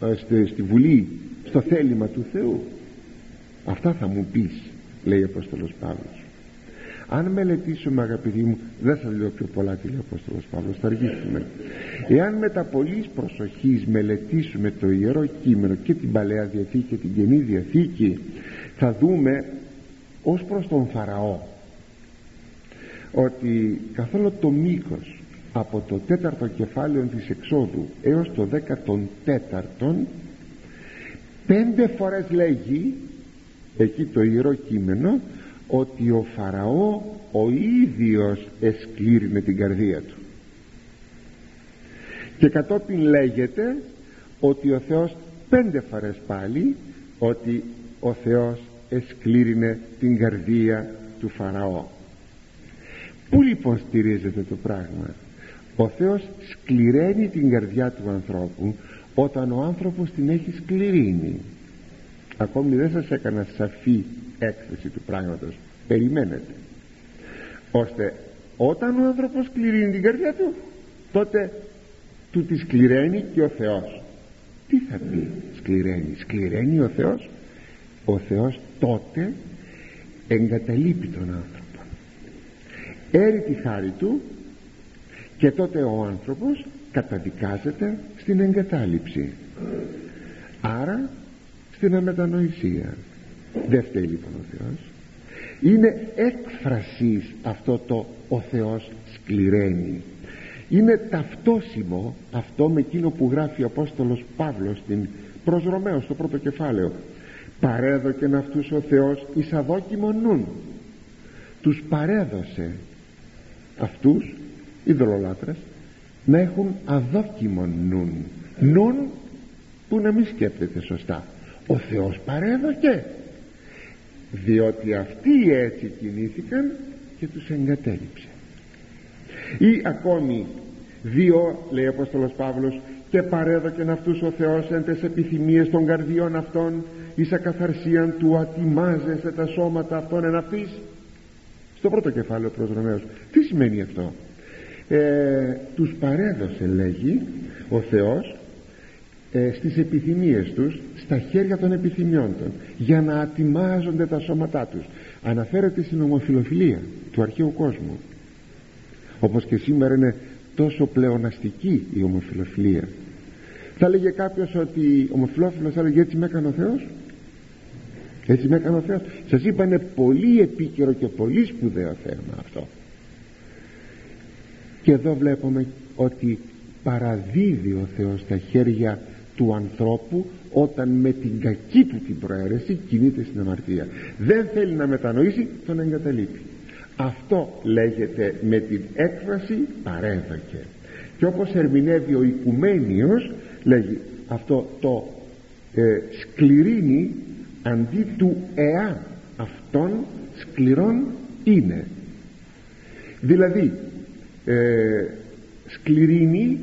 ε, στη, στη βουλή στο θέλημα του Θεού; Αυτά θα μου πεις λέει ο Απόστολος Παύλος. Αν μελετήσουμε αγαπητοί μου δεν θα λέω πιο πολλά τι λέει ο Απόστολος Παύλος θα αργήσουμε. Εάν με τα πολλής προσοχής μελετήσουμε το Ιερό Κείμενο και την Παλαιά Διαθήκη και την Καινή Διαθήκη θα δούμε ως προς τον Φαραώ ότι καθόλου το μήκος από το τέταρτο κεφάλαιο της εξόδου έως το δέκατον τέταρτον πέντε φορές λέγει εκεί το Ιερό Κείμενο ότι ο Φαραώ ο ίδιος εσκλήρινε την καρδία του. Και κατόπιν λέγεται ότι ο Θεός πέντε φορές πάλι ότι ο Θεός εσκλήρινε την καρδία του Φαραώ Πού λοιπόν στηρίζεται το πράγμα; Ο Θεός σκληραίνει την καρδιά του ανθρώπου Όταν ο άνθρωπος την έχει σκληρίνει Ακόμη δεν σας έκανα σαφή έκθεση του πράγματος. Περιμένετε. Ώστε όταν ο άνθρωπος σκληρίνει την καρδιά του Τότε του τη σκληραίνει και ο Θεός. Τι θα πει; Σκληραίνει. Σκληραίνει ο Θεός. Ο Θεός τότε εγκαταλείπει τον άνθρωπο έρει τη χάρη του και τότε ο άνθρωπος καταδικάζεται στην εγκατάλειψη. Άρα στην αμετανοησία. Δεν φταίει λοιπόν ο Θεός. Είναι έκφρασης αυτό το ο Θεός σκληραίνει είναι ταυτόσιμο αυτό με εκείνο που γράφει ο Απόστολος Παύλος στην προς Ρωμαίος στο πρώτο κεφάλαιο. Παρέδοκεν αυτούς ο Θεός εις αδόκιμο νουν τους παρέδωσε αυτούς ειδωλολάτρες να έχουν αδόκιμο νουν. Νουν που να μην σκέφτεται σωστά. Ο Θεός παρέδοκε διότι αυτοί έτσι κινήθηκαν και τους εγκατέλειψε. Ή ακόμη δύο λέει ο Απόστολος Παύλος και παρέδοκεν αυτούς ο Θεός εν τες επιθυμίες των καρδιών αυτών εις ακαθαρσίαν του ατιμάζεσαι τα σώματα αυτών εν αυτής στο πρώτο κεφάλαιο προς Ρωμαίους τι σημαίνει αυτό; Ε, τους παρέδωσε λέγει ο Θεός ε, στις επιθυμίες τους στα χέρια των επιθυμιών των για να ατιμάζονται τα σώματά τους. Αναφέρεται στην ομοφιλοφιλία του αρχαίου κόσμου. Όπως και σήμερα είναι τόσο πλεοναστική η ομοφιλοφιλία. Θα λέγε κάποιος ότι ομοφιλόφιλος θα λέγε έτσι με έκανε ο Θεός έτσι με έκανε ο Θεός. Σας είπα είναι πολύ επίκαιρο και πολύ σπουδαίο θέμα αυτό. Και εδώ βλέπουμε ότι παραδίδει ο Θεός στα χέρια του ανθρώπου όταν με την κακή του την προαίρεση κινείται στην αμαρτία. Δεν θέλει να μετανοήσει τον εγκαταλείπει. Αυτό λέγεται με την έκφραση παρέδοκε και όπως ερμηνεύει ο Οικουμένιος λέγει αυτό το ε, σκληρίνει αντί του εά αυτών σκληρών είναι. Δηλαδή ε, σκληρίνει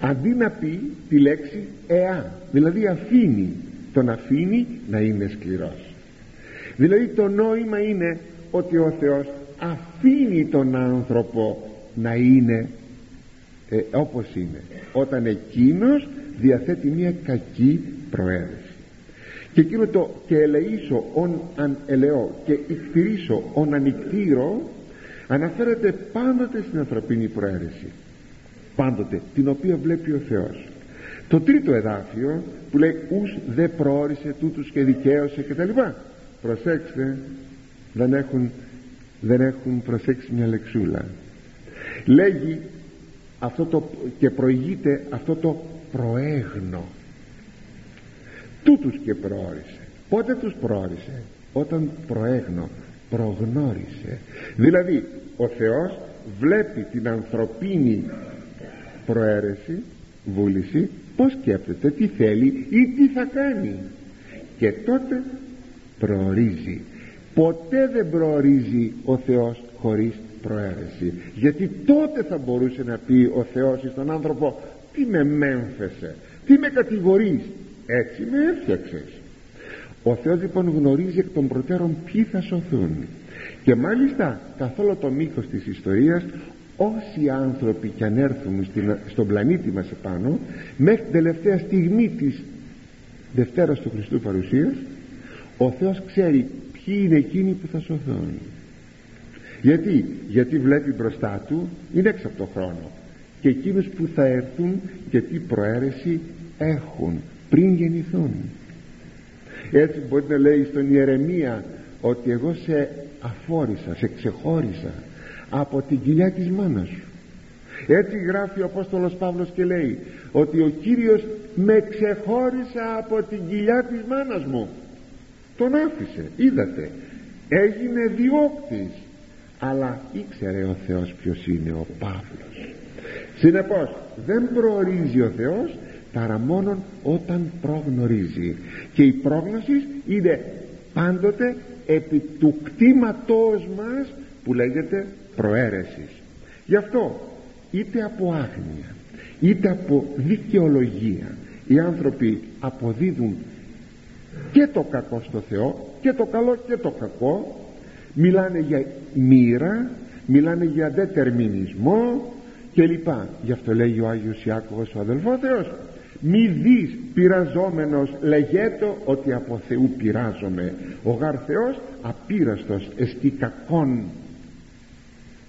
αντί να πει τη λέξη εά δηλαδή αφήνει τον αφήνει να είναι σκληρός. Δηλαδή το νόημα είναι ότι ο Θεός αφήνει τον άνθρωπο να είναι ε, όπως είναι όταν εκείνος διαθέτει μια κακή προαίρεση και εκείνο το και ελεήσω ον αν ελεώ και εκτηρήσω ον ανοιχτήρω αναφέρεται πάντοτε στην ανθρωπίνη προαίρεση. Πάντοτε την οποία βλέπει ο Θεός. Το τρίτο εδάφιο που λέει ους δε προόρισε τούτους και δικαίωσε και τα λοιπά. Προσέξτε δεν έχουν, δεν έχουν προσέξει μια λεξούλα. Λέγει αυτό το και προηγείται αυτό το προέγνω τούτους και προόρισε πότε τους προόρισε όταν προέγνω προγνώρισε. Δηλαδή ο Θεός βλέπει την ανθρωπίνη προαίρεση βούληση πως σκέπτεται τι θέλει ή τι θα κάνει. Και τότε προορίζει. Ποτέ δεν προορίζει ο Θεός χωρίς προαίρεση. Γιατί τότε θα μπορούσε να πει ο Θεός στον άνθρωπο τι με μέμφεσε τι με κατηγορείς έτσι με έφτιαξες. Ο Θεός λοιπόν γνωρίζει εκ των προτέρων ποιοι θα σωθούν. Και μάλιστα καθόλου το μήκος της ιστορίας όσοι άνθρωποι κι αν έρθουν στον πλανήτη μας επάνω μέχρι την τελευταία στιγμή της Δευτέρας του Χριστού παρουσίας ο Θεός ξέρει ποιοι είναι εκείνοι που θα σωθούν. Γιατί, γιατί βλέπει μπροστά του είναι έξω από το χρόνο και εκείνους που θα έρθουν και τι προαίρεση έχουν πριν γεννηθούν. Έτσι μπορεί να λέει στον Ιερεμία ότι εγώ σε αφόρησα, σε ξεχώρισα από την κοιλιά της μάνας σου. Έτσι γράφει ο Απόστολος Παύλος και λέει ότι ο Κύριος με ξεχώρισε από την κοιλιά της μάνας μου. Τον άφησε είδατε. Έγινε διώκτης. Αλλά ήξερε ο Θεός ποιος είναι ο Παύλος. Συνεπώς δεν προορίζει ο Θεός παρά μόνον όταν προγνωρίζει. Και η πρόγνωσης είναι πάντοτε επί του κτήματός μας που λέγεται προαίρεσης. Γι' αυτό είτε από άγνοια είτε από δικαιολογία οι άνθρωποι αποδίδουν και το κακό στο Θεό και το καλό και το κακό. Μιλάνε για μοίρα μιλάνε για δετερμινισμό και λοιπά γι' αυτό λέγει ο Άγιος Ιάκωβος ο αδελφός μη δεις πειραζόμενος λεγέτο ότι από Θεού πειράζομαι. Ο γαρ Θεός απείραστος εστί κακόν.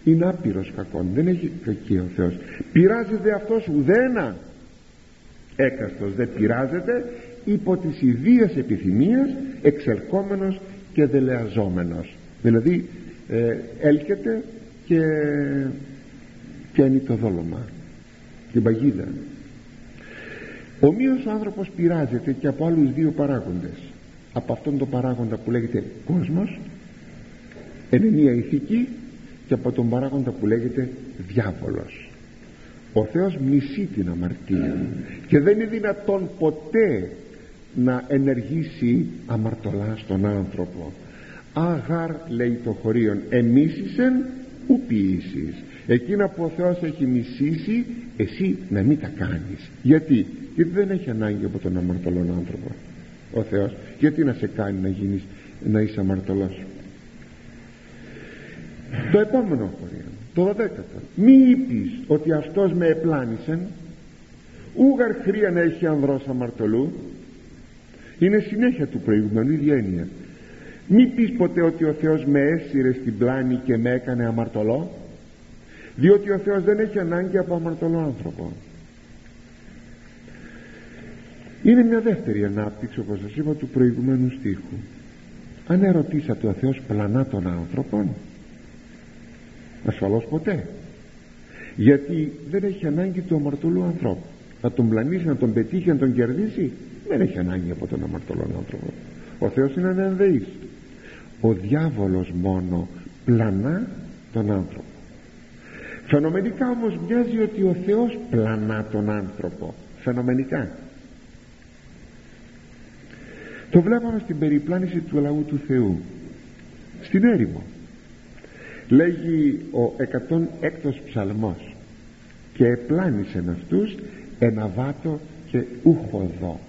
Είναι άπειρος κακόν δεν έχει κακή ο Θεός. Πειράζεται αυτός ουδένα. Έκαστος δεν πειράζεται υπό της ιδίας επιθυμίας εξελκόμενος και δελεαζόμενος. Δηλαδή ε, έλκεται και πιάνει το δόλωμα την παγίδα ομοίως ο άνθρωπος πειράζεται και από άλλους δύο παράγοντες. Από αυτόν τον παράγοντα που λέγεται κόσμος ενενία ηθική και από τον παράγοντα που λέγεται διάβολος. Ο Θεός μισεί την αμαρτία και δεν είναι δυνατόν ποτέ να ενεργήσει αμαρτωλά στον άνθρωπο. Αγάρ λέει το χωρίον εμίσησεν ου ποιήσεις εκείνα που ο Θεός έχει μισήσει εσύ να μην τα κάνεις. Γιατί; Γιατί δεν έχει ανάγκη από τον αμαρτωλό άνθρωπο ο Θεός. Γιατί να σε κάνει να γίνεις να είσαι αμαρτωλός; Το επόμενο χωρίο το δέκατο. Μη είπεις ότι αυτός με επλάνησεν. Ούγαρ χρία να έχει ανδρός αμαρτωλού. Είναι συνέχεια του προηγούμενου ίδια έννοια. Μη πεις ποτέ ότι ο Θεός με έσυρε στην πλάνη και με έκανε αμαρτωλό διότι ο Θεός δεν έχει ανάγκη από αμαρτωλό άνθρωπο. Είναι μια δεύτερη ανάπτυξη όπως σας είπα του προηγουμένου στίχου. Αν ερωτήσατε ο Θεός πλανά των άνθρωπων ασφαλώς ποτέ. Γιατί δεν έχει ανάγκη του αμαρτωλού ανθρώπου. Να τον πλανήσει, να τον πετύχει, να τον κερδίσει δεν έχει ανάγκη από τον αμαρτωλό άνθρωπο. Ο Θεός είναι ανενδεής ο διάβολος μόνο πλανά τον άνθρωπο φαινομενικά όμως μοιάζει ότι ο Θεός πλανά τον άνθρωπο. Φαινομενικά. Το βλέπαμε στην περιπλάνηση του λαού του Θεού. Στην έρημο. Λέγει ο 106ος ψαλμός και επλάνησεν αυτούς βάτο και ούχοδο.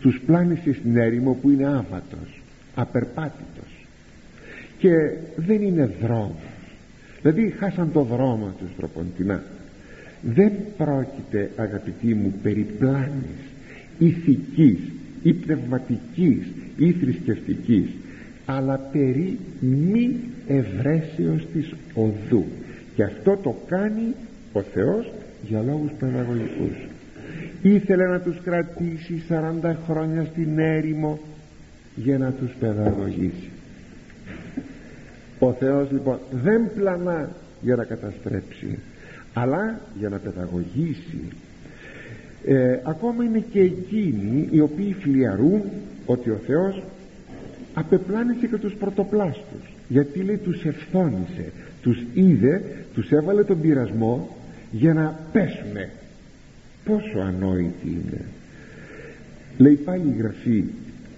Τους πλάνησε στην έρημο που είναι άβατος απερπάτητος. Και δεν είναι δρόμος δηλαδή χάσαν το δρόμο τους τροποντινά δεν πρόκειται αγαπητοί μου περί πλάνης ηθικής ή πνευματικής ή θρησκευτικής αλλά περί μη ευρέσεως της οδού. Και αυτό το κάνει ο Θεός για λόγους παιδαγωγικούς ήθελε να τους κρατήσει 40 χρόνια στην έρημο για να τους παιδαγωγήσει ο Θεός λοιπόν δεν πλανά για να καταστρέψει αλλά για να παιδαγωγήσει. Ε, ακόμα είναι και εκείνοι οι οποίοι φλιαρούν ότι ο Θεός απεπλάνησε και τους πρωτοπλάστους γιατί λέει τους ευθόνησε τους είδε, τους έβαλε τον πειρασμό για να πέσουνε πόσο ανόητη είναι. Λέει πάλι η Γραφή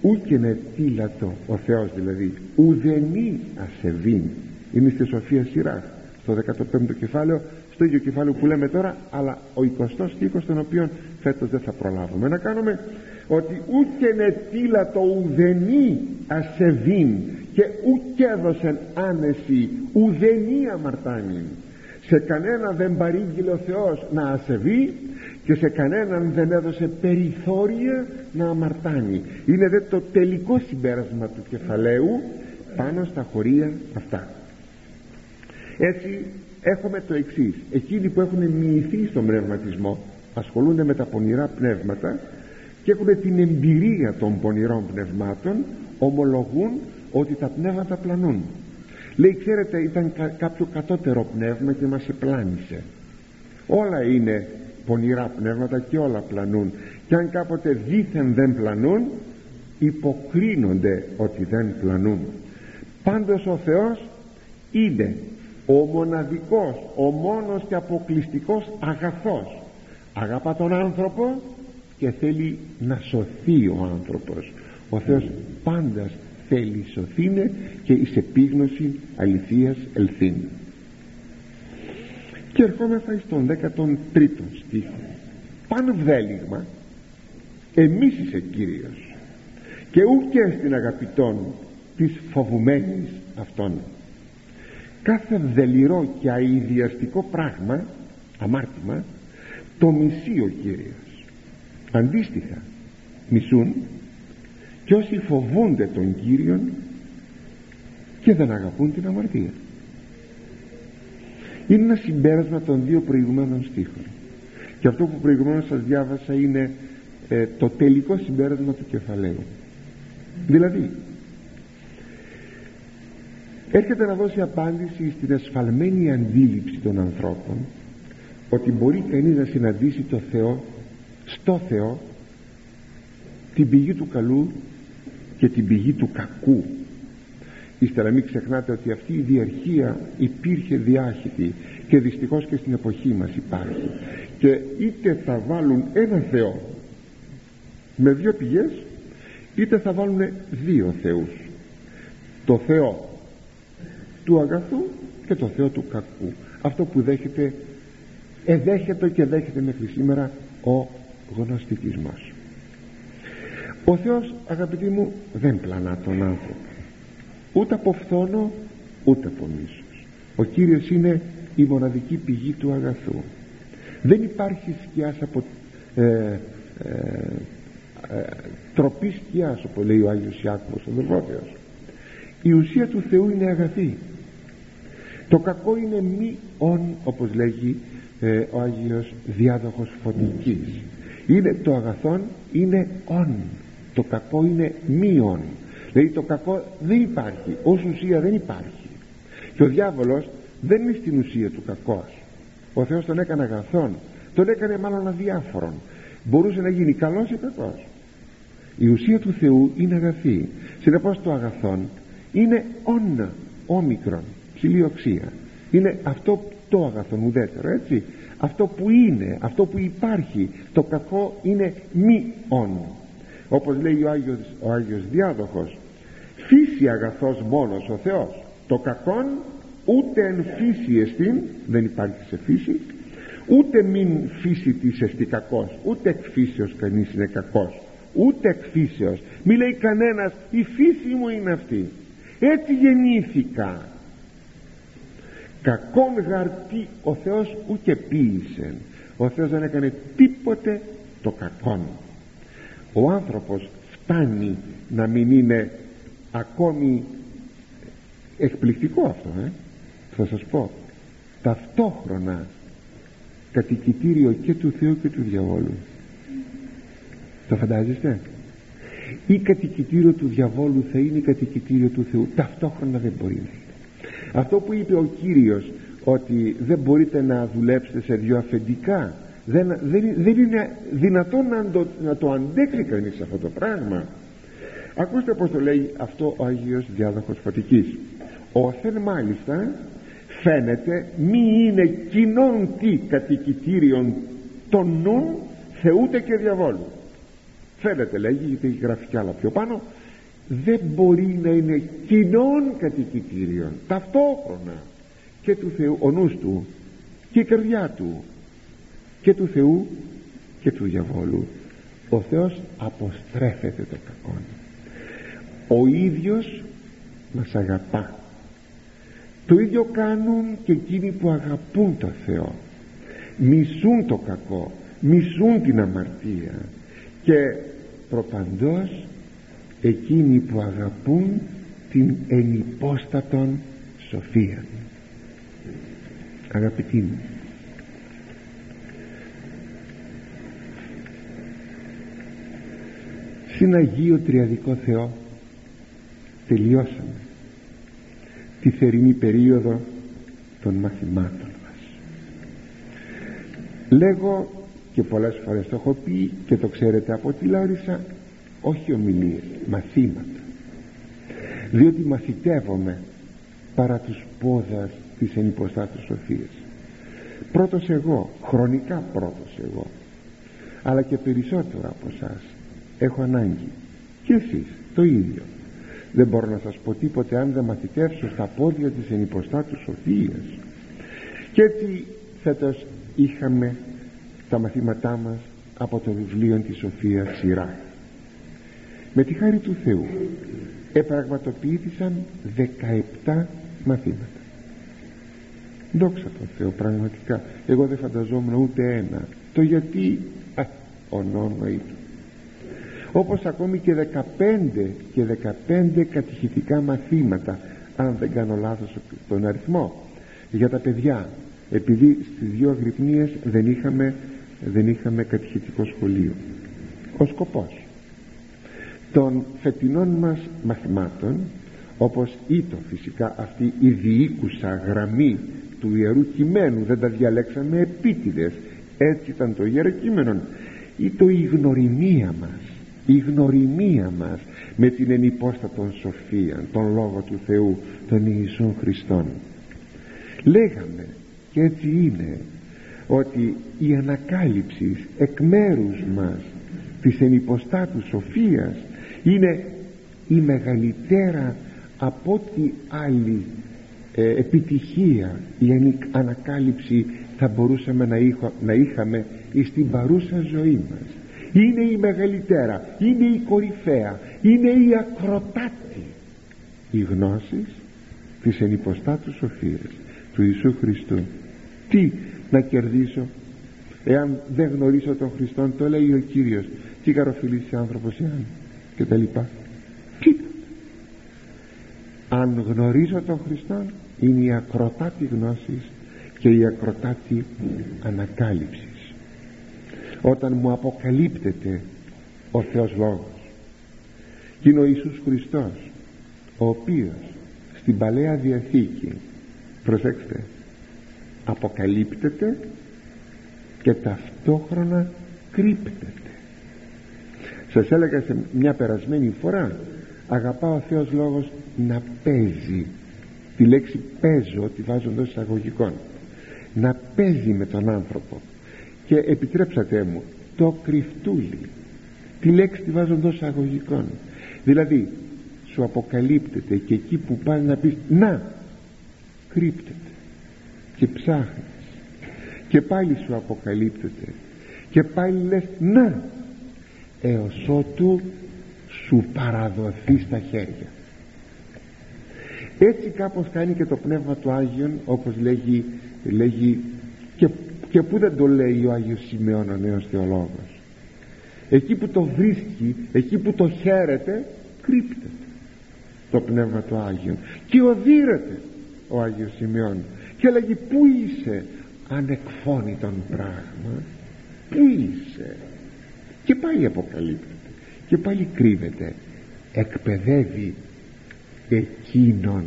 ούκενε τίλατο ο Θεός δηλαδή ουδενή ασεβήν. Είναι στη Σοφία Σειράς στο 15ο κεφάλαιο στο ίδιο κεφάλαιο που λέμε τώρα αλλά ο 20ο στίχος τον οποίο φέτος δεν θα προλάβουμε. Να κάνουμε ότι ούκενε τίλατο ουδενή ασεβήν και ουκ έδωσεν άνεση ουδενή αμαρτάνη σε κανένα δεν παρήγγειλε ο Θεός να ασεβεί και σε κανέναν δεν έδωσε περιθώρια να αμαρτάνει. Είναι δε το τελικό συμπέρασμα του κεφαλαίου πάνω στα χωρία αυτά. Έτσι έχουμε το εξής. εκείνοι που έχουν μοιηθεί στον πνευματισμό ασχολούνται με τα πονηρά πνεύματα και έχουν την εμπειρία των πονηρών πνευμάτων ομολογούν ότι τα πνεύματα πλανούν. Λέει ξέρετε ήταν κάποιο κατώτερο πνεύμα και μας επλάνησε. Όλα είναι πονηρά πνεύματα και όλα πλανούν. Και αν κάποτε δήθεν δεν πλανούν υποκρίνονται ότι δεν πλανούν. Πάντως ο Θεός είναι ο μοναδικός ο μόνος και αποκλειστικός αγαθός. Αγαπά τον άνθρωπο και θέλει να σωθεί ο άνθρωπος. Ο Θεός πάντα θέλει σωθήνε και εις επίγνωση αληθείας ελθύνη και ερχόμεθα στον 13ο στίχο. Πάνω βδέλιγμα εμείς είσαι Κύριος και ούτε στην αγαπητών της φοβουμένης αυτών. Κάθε δελειρό και αειδιαστικό πράγμα αμάρτημα το μισεί ο Κύριος. Αντίστοιχα μισούν και όσοι φοβούνται τον Κύριον και δεν αγαπούν την αμαρτία είναι ένα συμπέρασμα των δύο προηγουμένων στίχων. Και αυτό που προηγουμένως σας διάβασα είναι ε, το τελικό συμπέρασμα του κεφαλαίου. Δηλαδή έρχεται να δώσει απάντηση στην εσφαλμένη αντίληψη των ανθρώπων ότι μπορεί κανείς να συναντήσει το Θεό στο Θεό την πηγή του καλού και την πηγή του κακού ύστερα μην ξεχνάτε ότι αυτή η διαρχία υπήρχε διάχυτη και δυστυχώς και στην εποχή μας υπάρχει. Και είτε θα βάλουν ένα Θεό με δύο πηγές είτε θα βάλουν δύο Θεούς. Το Θεό του αγαθού και το Θεό του κακού. Αυτό που δέχεται εδέχεται και δέχεται μέχρι σήμερα ο γνωστικισμός ο Θεός αγαπητοί μου δεν πλανά τον άνθρωπο ούτε από φθόνο ούτε από μίσος. Ο Κύριος είναι η μοναδική πηγή του αγαθού. Δεν υπάρχει σκιάς από ε, ε, ε, τροπή σκιάς όπως λέει ο Άγιος Ιάκωβος ο Δελβόδιος η ουσία του Θεού είναι αγαθή. Το κακό είναι μη ον όπως λέγει ε, ο Άγιος Διάδοχος Φωτικής. Είναι το αγαθόν είναι ον. Το κακό είναι μείον δηλαδή το κακό δεν υπάρχει. Ως ουσία δεν υπάρχει. Και ο διάβολος δεν είναι στην ουσία του κακός. Ο Θεός τον έκανε αγαθόν. Τον έκανε μάλλον αδιάφορον. Μπορούσε να γίνει καλός ή κακός. Η ουσία του Θεού είναι αγαθή. Συνεπώς το αγαθόν είναι όν όμικρον ψηλή οξία είναι αυτό το αγαθόν ουδέτερο έτσι. Αυτό που είναι αυτό που υπάρχει το κακό είναι μη όν όπως λέει ο Άγιος, ο Άγιος Διάδοχος φύση αγαθός μόνος ο Θεός. Το κακόν ούτε εν φύση εστίν δεν υπάρχει σε φύση ούτε μην φύση της εστί κακός ούτε εκ φύσεως κανείς είναι κακός ούτε εκ φύσεως. Μη λέει κανένας η φύση μου είναι αυτή έτσι γεννήθηκα. Κακόν γαρτί ο Θεός ούτε ποίησε ο Θεός δεν έκανε τίποτε το κακόν. Ο άνθρωπος φτάνει να μην είναι ακόμη εκπληκτικό αυτό ε; θα σας πω. Ταυτόχρονα κατοικητήριο και του Θεού και του διαβόλου. Το φαντάζεστε; Ή κατοικητήριο του διαβόλου θα είναι κατοικητήριο του Θεού. Ταυτόχρονα δεν μπορεί να είναι. Αυτό που είπε ο Κύριος ότι δεν μπορείτε να δουλέψετε σε δυο αφεντικά δεν, δεν, δεν είναι δυνατόν να το, να το αντέξει κανείς αυτό το πράγμα ακούστε πως το λέει αυτό ο Αγίος Διάδοχος Φωτικής. Ο Θεός μάλιστα φαίνεται μη είναι κοινών τι κατοικητήριον των νουν θεούτε και διαβόλου φαίνεται λέγει γιατί έχει γραφεί κι άλλα πιο πάνω δεν μπορεί να είναι κοινών κατοικητήριων ταυτόχρονα και του Θεού ο νους του και η καρδιά του και του Θεού και του διαβόλου ο Θεός αποστρέφεται το κακό ο ίδιος μας αγαπά. Το ίδιο κάνουν και εκείνοι που αγαπούν το Θεό. Μισούν το κακό μισούν την αμαρτία. Και προπαντός εκείνοι που αγαπούν την ενυπόστατον σοφία. Αγαπητοί μου στην Αγίο Τριαδικό Θεό τελειώσαμε τη θερινή περίοδο των μαθημάτων μας. Λέγω και πολλές φορές το έχω πει και το ξέρετε από τη Λάρισα όχι ομιλίες, μαθήματα. Διότι μαθητεύομαι παρά τους πόδας της ενυποστάτου σοφίας. Πρώτος εγώ, χρονικά πρώτος εγώ αλλά και περισσότερο από εσάς έχω ανάγκη. Και εσείς το ίδιο δεν μπορώ να σας πω τίποτε αν δεν μαθητεύσω στα πόδια της ενυποστάτου σοφίας. Και έτσι φέτος είχαμε τα μαθήματά μας από το βιβλίο της Σοφίας Σειρά με τη χάρη του Θεού επραγματοποιήθησαν 17 μαθήματα. Δόξα τω Θεώ πραγματικά εγώ δεν φανταζόμουν ούτε ένα. Το γιατί α, ονόνοητο όπως ακόμη και 15 και 15 κατηχητικά μαθήματα αν δεν κάνω λάθος τον αριθμό. Για τα παιδιά επειδή στις δύο αγρυπνίες δεν είχαμε, δεν είχαμε κατηχητικό σχολείο. Ο σκοπός των φετινών μας μαθημάτων όπως ήταν φυσικά αυτή η διοίκουσα γραμμή του Ιερού Κειμένου δεν τα διαλέξαμε επίτηδες έτσι ήταν το Ιερό Κείμενο ή το η γνωριμία μας η γνωριμία μας με την ενυπόστατον σοφία τον Λόγο του Θεού τον Ιησούν Χριστόν. Λέγαμε και έτσι είναι ότι η ανακάλυψη εκ μέρους μας της ενυποστάτου σοφίας είναι η μεγαλύτερα από ό,τι άλλη ε, επιτυχία η ανακάλυψη θα μπορούσαμε να, να είχαμε στην παρούσα ζωή μας είναι η μεγαλύτερα είναι η κορυφαία είναι η ακροτάτη. Η γνώση της ενυποστάτους σοφίας του Ιησού Χριστού. Τι να κερδίσω εάν δεν γνωρίσω τον Χριστόν το λέει ο Κύριος τι καροφιλής άνθρωπος εάν και τα λοιπά. Κοίτα. Αν γνωρίζω τον Χριστό είναι η ακροτάτη γνώσης και η ακροτάτη ανακάλυψη όταν μου αποκαλύπτεται ο Θεός Λόγος. Και είναι ο Ιησούς Χριστός ο οποίος στην Παλαιά Διαθήκη προσέξτε αποκαλύπτεται και ταυτόχρονα κρύπτεται. Σας έλεγα σε μια περασμένη φορά αγαπά ο Θεός Λόγος να παίζει. Τη λέξη παίζω τη βάζω εντός εισαγωγικών. Να παίζει με τον άνθρωπο και επιτρέψατε μου το κρυφτούλι τη λέξη τη βάζω εντός εισαγωγικών δηλαδή σου αποκαλύπτεται και εκεί που πάει να πεις να κρύπτεται και ψάχνεις και πάλι σου αποκαλύπτεται και πάλι λες να έως ότου σου παραδοθεί στα χέρια έτσι κάπως κάνει και το Πνεύμα του Άγιον όπως λέγει, λέγει και, και που δεν το λέει ο Άγιος Σημειών ο νέος θεολόγος. Εκεί που το βρίσκει εκεί που το χαίρεται κρύπτεται το Πνεύμα του Άγιον. Και οδύρεται ο Άγιος Σημειών και λέγει πού είσαι ανεκφώνητον πράγμα πού είσαι και πάλι αποκαλύπτεται. Και πάλι κρύβεται. Εκπαιδεύει εκείνον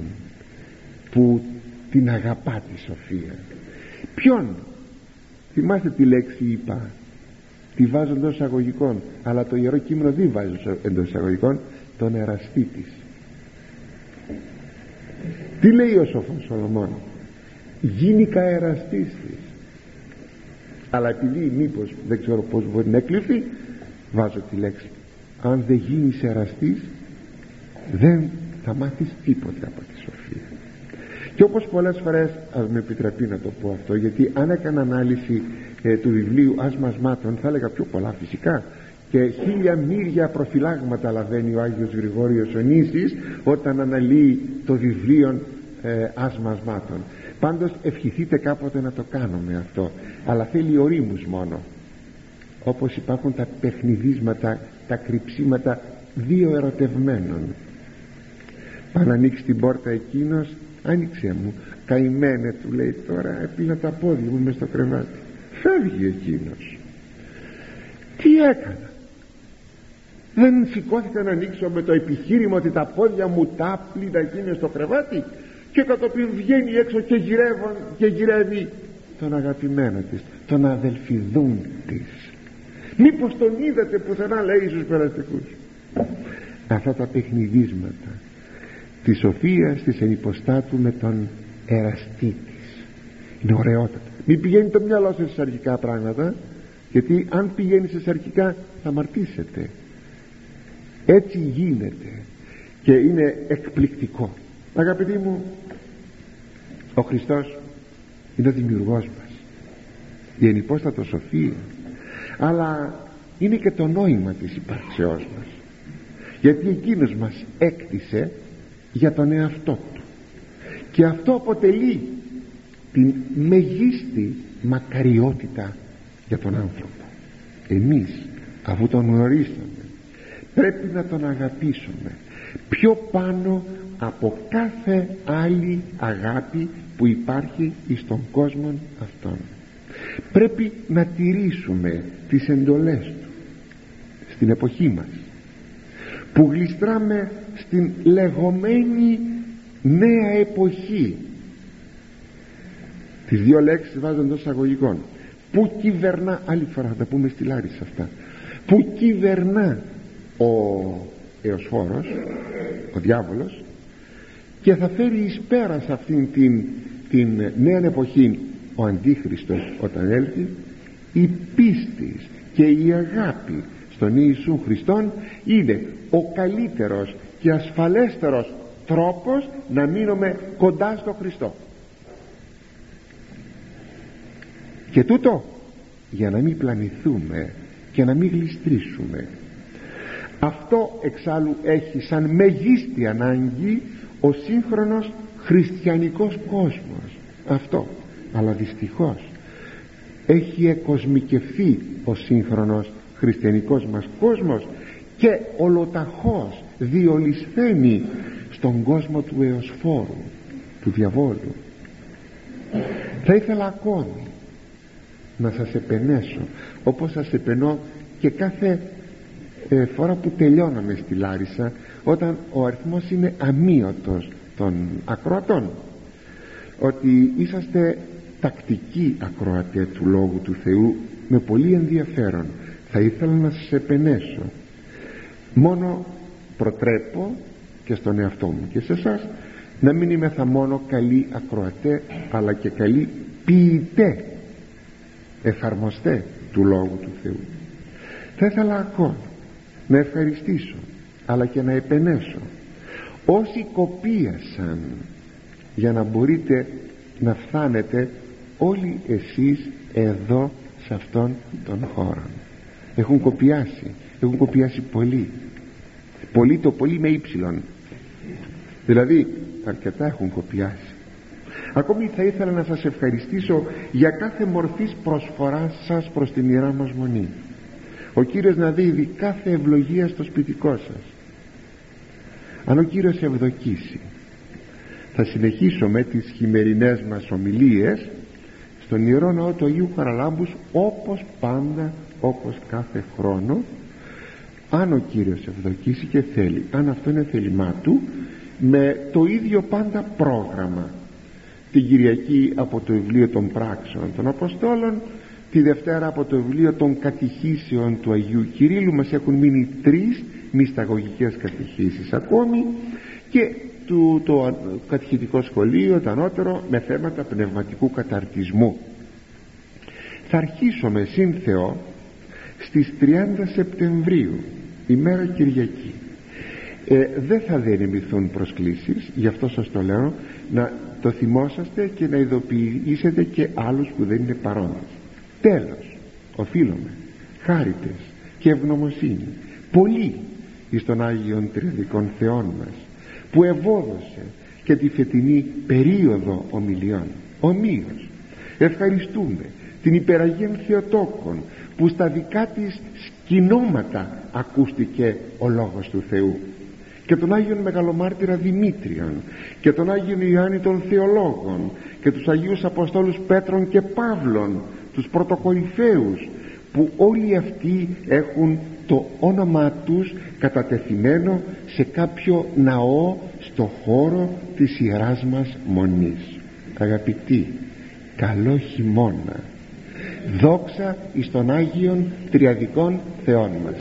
που την αγαπά τη σοφία. Ποιον; Θυμάστε τη λέξη είπα τη βάζω εντός εισαγωγικών αλλά το Ιερό Κείμενο δεν βάζει εντός εισαγωγικών τον εραστή της. Τι λέει ο σοφός Σολομών; Γίνηκα εραστής της. Αλλά επειδή μήπως δεν ξέρω πως μπορεί να εκλειφθεί βάζω τη λέξη. Αν δεν γίνεις εραστής δεν θα μάθεις τίποτε από τη σοφία και όπως πολλές φορές ας με επιτραπεί να το πω αυτό γιατί αν έκανα ανάλυση ε, του βιβλίου ασμασμάτων θα έλεγα πιο πολλά φυσικά. Και χίλια μύρια προφυλάγματα λαβαίνει ο Άγιος Γρηγόριος Ονήσης όταν αναλύει το βιβλίο ε, ασμασμάτων πάντως ευχηθείτε κάποτε να το κάνουμε αυτό αλλά θέλει ορίμους μόνο. Όπως υπάρχουν τα παιχνιδίσματα τα κρυψίματα δύο ερωτευμένων. Πάνε ανοίξει την πόρτα εκείνος άνοιξε μου καημένε του λέει τώρα έπλυνα τα πόδια μου μες στο κρεβάτι. Φεύγει εκείνος. Τι έκανα; Δεν σηκώθηκα να ανοίξω με το επιχείρημα ότι τα πόδια μου τα πλήνα εκεί στο κρεβάτι και κατόπιν βγαίνει έξω και, γυρεύω, και γυρεύει τον αγαπημένο της τον αδελφιδούν της. Μήπως τον είδατε πουθενά λέει στους περαστικούς. Αυτά τα παιχνιδίσματα της σοφία της ενυποστάτου με τον εραστή της. Είναι ωραιότατα. Μην πηγαίνει το μυαλό σας σε αρχικά πράγματα γιατί αν πηγαίνει σε αρχικά θα αμαρτήσετε. Έτσι γίνεται και είναι εκπληκτικό. Αγαπητοί μου ο Χριστός είναι ο δημιουργός μας. Η ενυπόστατο σοφία. Αλλά είναι και το νόημα της υπαρξεώς μας. Γιατί εκείνος μας έκτισε για τον εαυτό του. Και αυτό αποτελεί την μεγίστη μακαριότητα για τον άνθρωπο. Εμείς αφού τον γνωρίσαμε πρέπει να τον αγαπήσουμε πιο πάνω από κάθε άλλη αγάπη που υπάρχει στον κόσμο αυτόν. Πρέπει να τηρήσουμε τις εντολές του στην εποχή μας που γλιστράμε στην λεγόμενη νέα εποχή. Τις δύο λέξεις βάζω εντός αγωγικών. Που κυβερνά άλλη φορά θα τα πούμε στη Λάρισα αυτά. Που κυβερνά ο εωσφόρος ο διάβολος και θα φέρει εις πέρα σε αυτήν την, την νέα εποχή ο Αντίχριστος όταν έλθει η πίστη και η αγάπη στον Ιησού Χριστόν είναι ο καλύτερος και ασφαλέστερος τρόπος να μείνουμε κοντά στο Χριστό. Και τούτο για να μην πλανηθούμε και να μην γλιστρήσουμε. Αυτό εξάλλου έχει σαν μεγίστη ανάγκη ο σύγχρονος χριστιανικός κόσμος. Αυτό. Αλλά δυστυχώς έχει εκοσμικευθεί ο σύγχρονος χριστιανικός μας κόσμος και ολοταχώς διολυσθένει στον κόσμο του εωσφόρου του διαβόλου. Θα ήθελα ακόμη να σας επενέσω όπως σας επενώ και κάθε ε, φορά που τελειώναμε στη Λάρισα όταν ο αριθμός είναι αμύωτος των ακροατών. Ότι είσαστε τακτικοί ακροατέ του Λόγου του Θεού με πολύ ενδιαφέρον. Θα ήθελα να σας επενέσω. Μόνο προτρέπω και στον εαυτό μου και σε εσάς να μην είμαι θα μόνο καλοί ακροατέ αλλά και καλοί ποιητέ εφαρμοστέ του Λόγου του Θεού. Θα ήθελα ακόμα να ευχαριστήσω αλλά και να επενέσω όσοι κοπίασαν για να μπορείτε να φτάνετε όλοι εσείς εδώ σε αυτόν τον χώρο. Έχουν κοπιάσει έχουν κοπιάσει πολύ πολύ το πολύ με ύψιλον. Δηλαδή αρκετά έχουν κοπιάσει. Ακόμη θα ήθελα να σας ευχαριστήσω για κάθε μορφής προσφοράς σας προς την Ιερά μας Μονή. Ο Κύριος να δίδει κάθε ευλογία στο σπιτικό σας. Αν ο Κύριος ευδοκίσει θα συνεχίσω με τις χειμερινές μας ομιλίες στον Ιερό Ναό του Αγίου Χαραλάμπους όπως πάντα όπως κάθε χρόνο αν ο Κύριος ευδοκίσει και θέλει αν αυτό είναι θέλημά Του με το ίδιο πάντα πρόγραμμα. Την Κυριακή από το βιβλίο των πράξεων των Αποστόλων τη Δευτέρα από το βιβλίο των κατηχήσεων του Αγίου Κυρίλου μας έχουν μείνει τρεις μυσταγωγικές κατηχήσεις ακόμη και του, το κατηχητικό σχολείο το ανώτερο με θέματα πνευματικού καταρτισμού. Θα αρχίσουμε σύν Θεό στις 30 Σεπτεμβρίου ημέρα Κυριακή. Ε, δεν θα διενεμηθούν προσκλήσεις γι' αυτό σας το λέω να το θυμόσαστε και να ειδοποιήσετε και άλλους που δεν είναι παρόντες. Τέλος οφείλουμε χάριτες και ευγνωμοσύνη πολύ εις τον Άγιον Τριαδικών Θεών μας που ευόδωσε και τη φετινή περίοδο ομιλιών. Ομοίως ευχαριστούμε την υπεραγία Θεοτόκων που στα δικά της σκηνώματα ακούστηκε ο Λόγος του Θεού. Και τον Άγιον Μεγαλομάρτυρα Δημήτριον και τον Άγιον Ιωάννη των Θεολόγων και τους Αγίους Αποστόλους Πέτρων και Παύλων τους πρωτοκορυφαίους που όλοι αυτοί έχουν το όνομά τους κατατεθειμένο σε κάποιο ναό στο χώρο της Ιεράς μας Μονής. Αγαπητοί καλό χειμώνα δόξα εις τον Άγιον Τριαδικών Θεών μας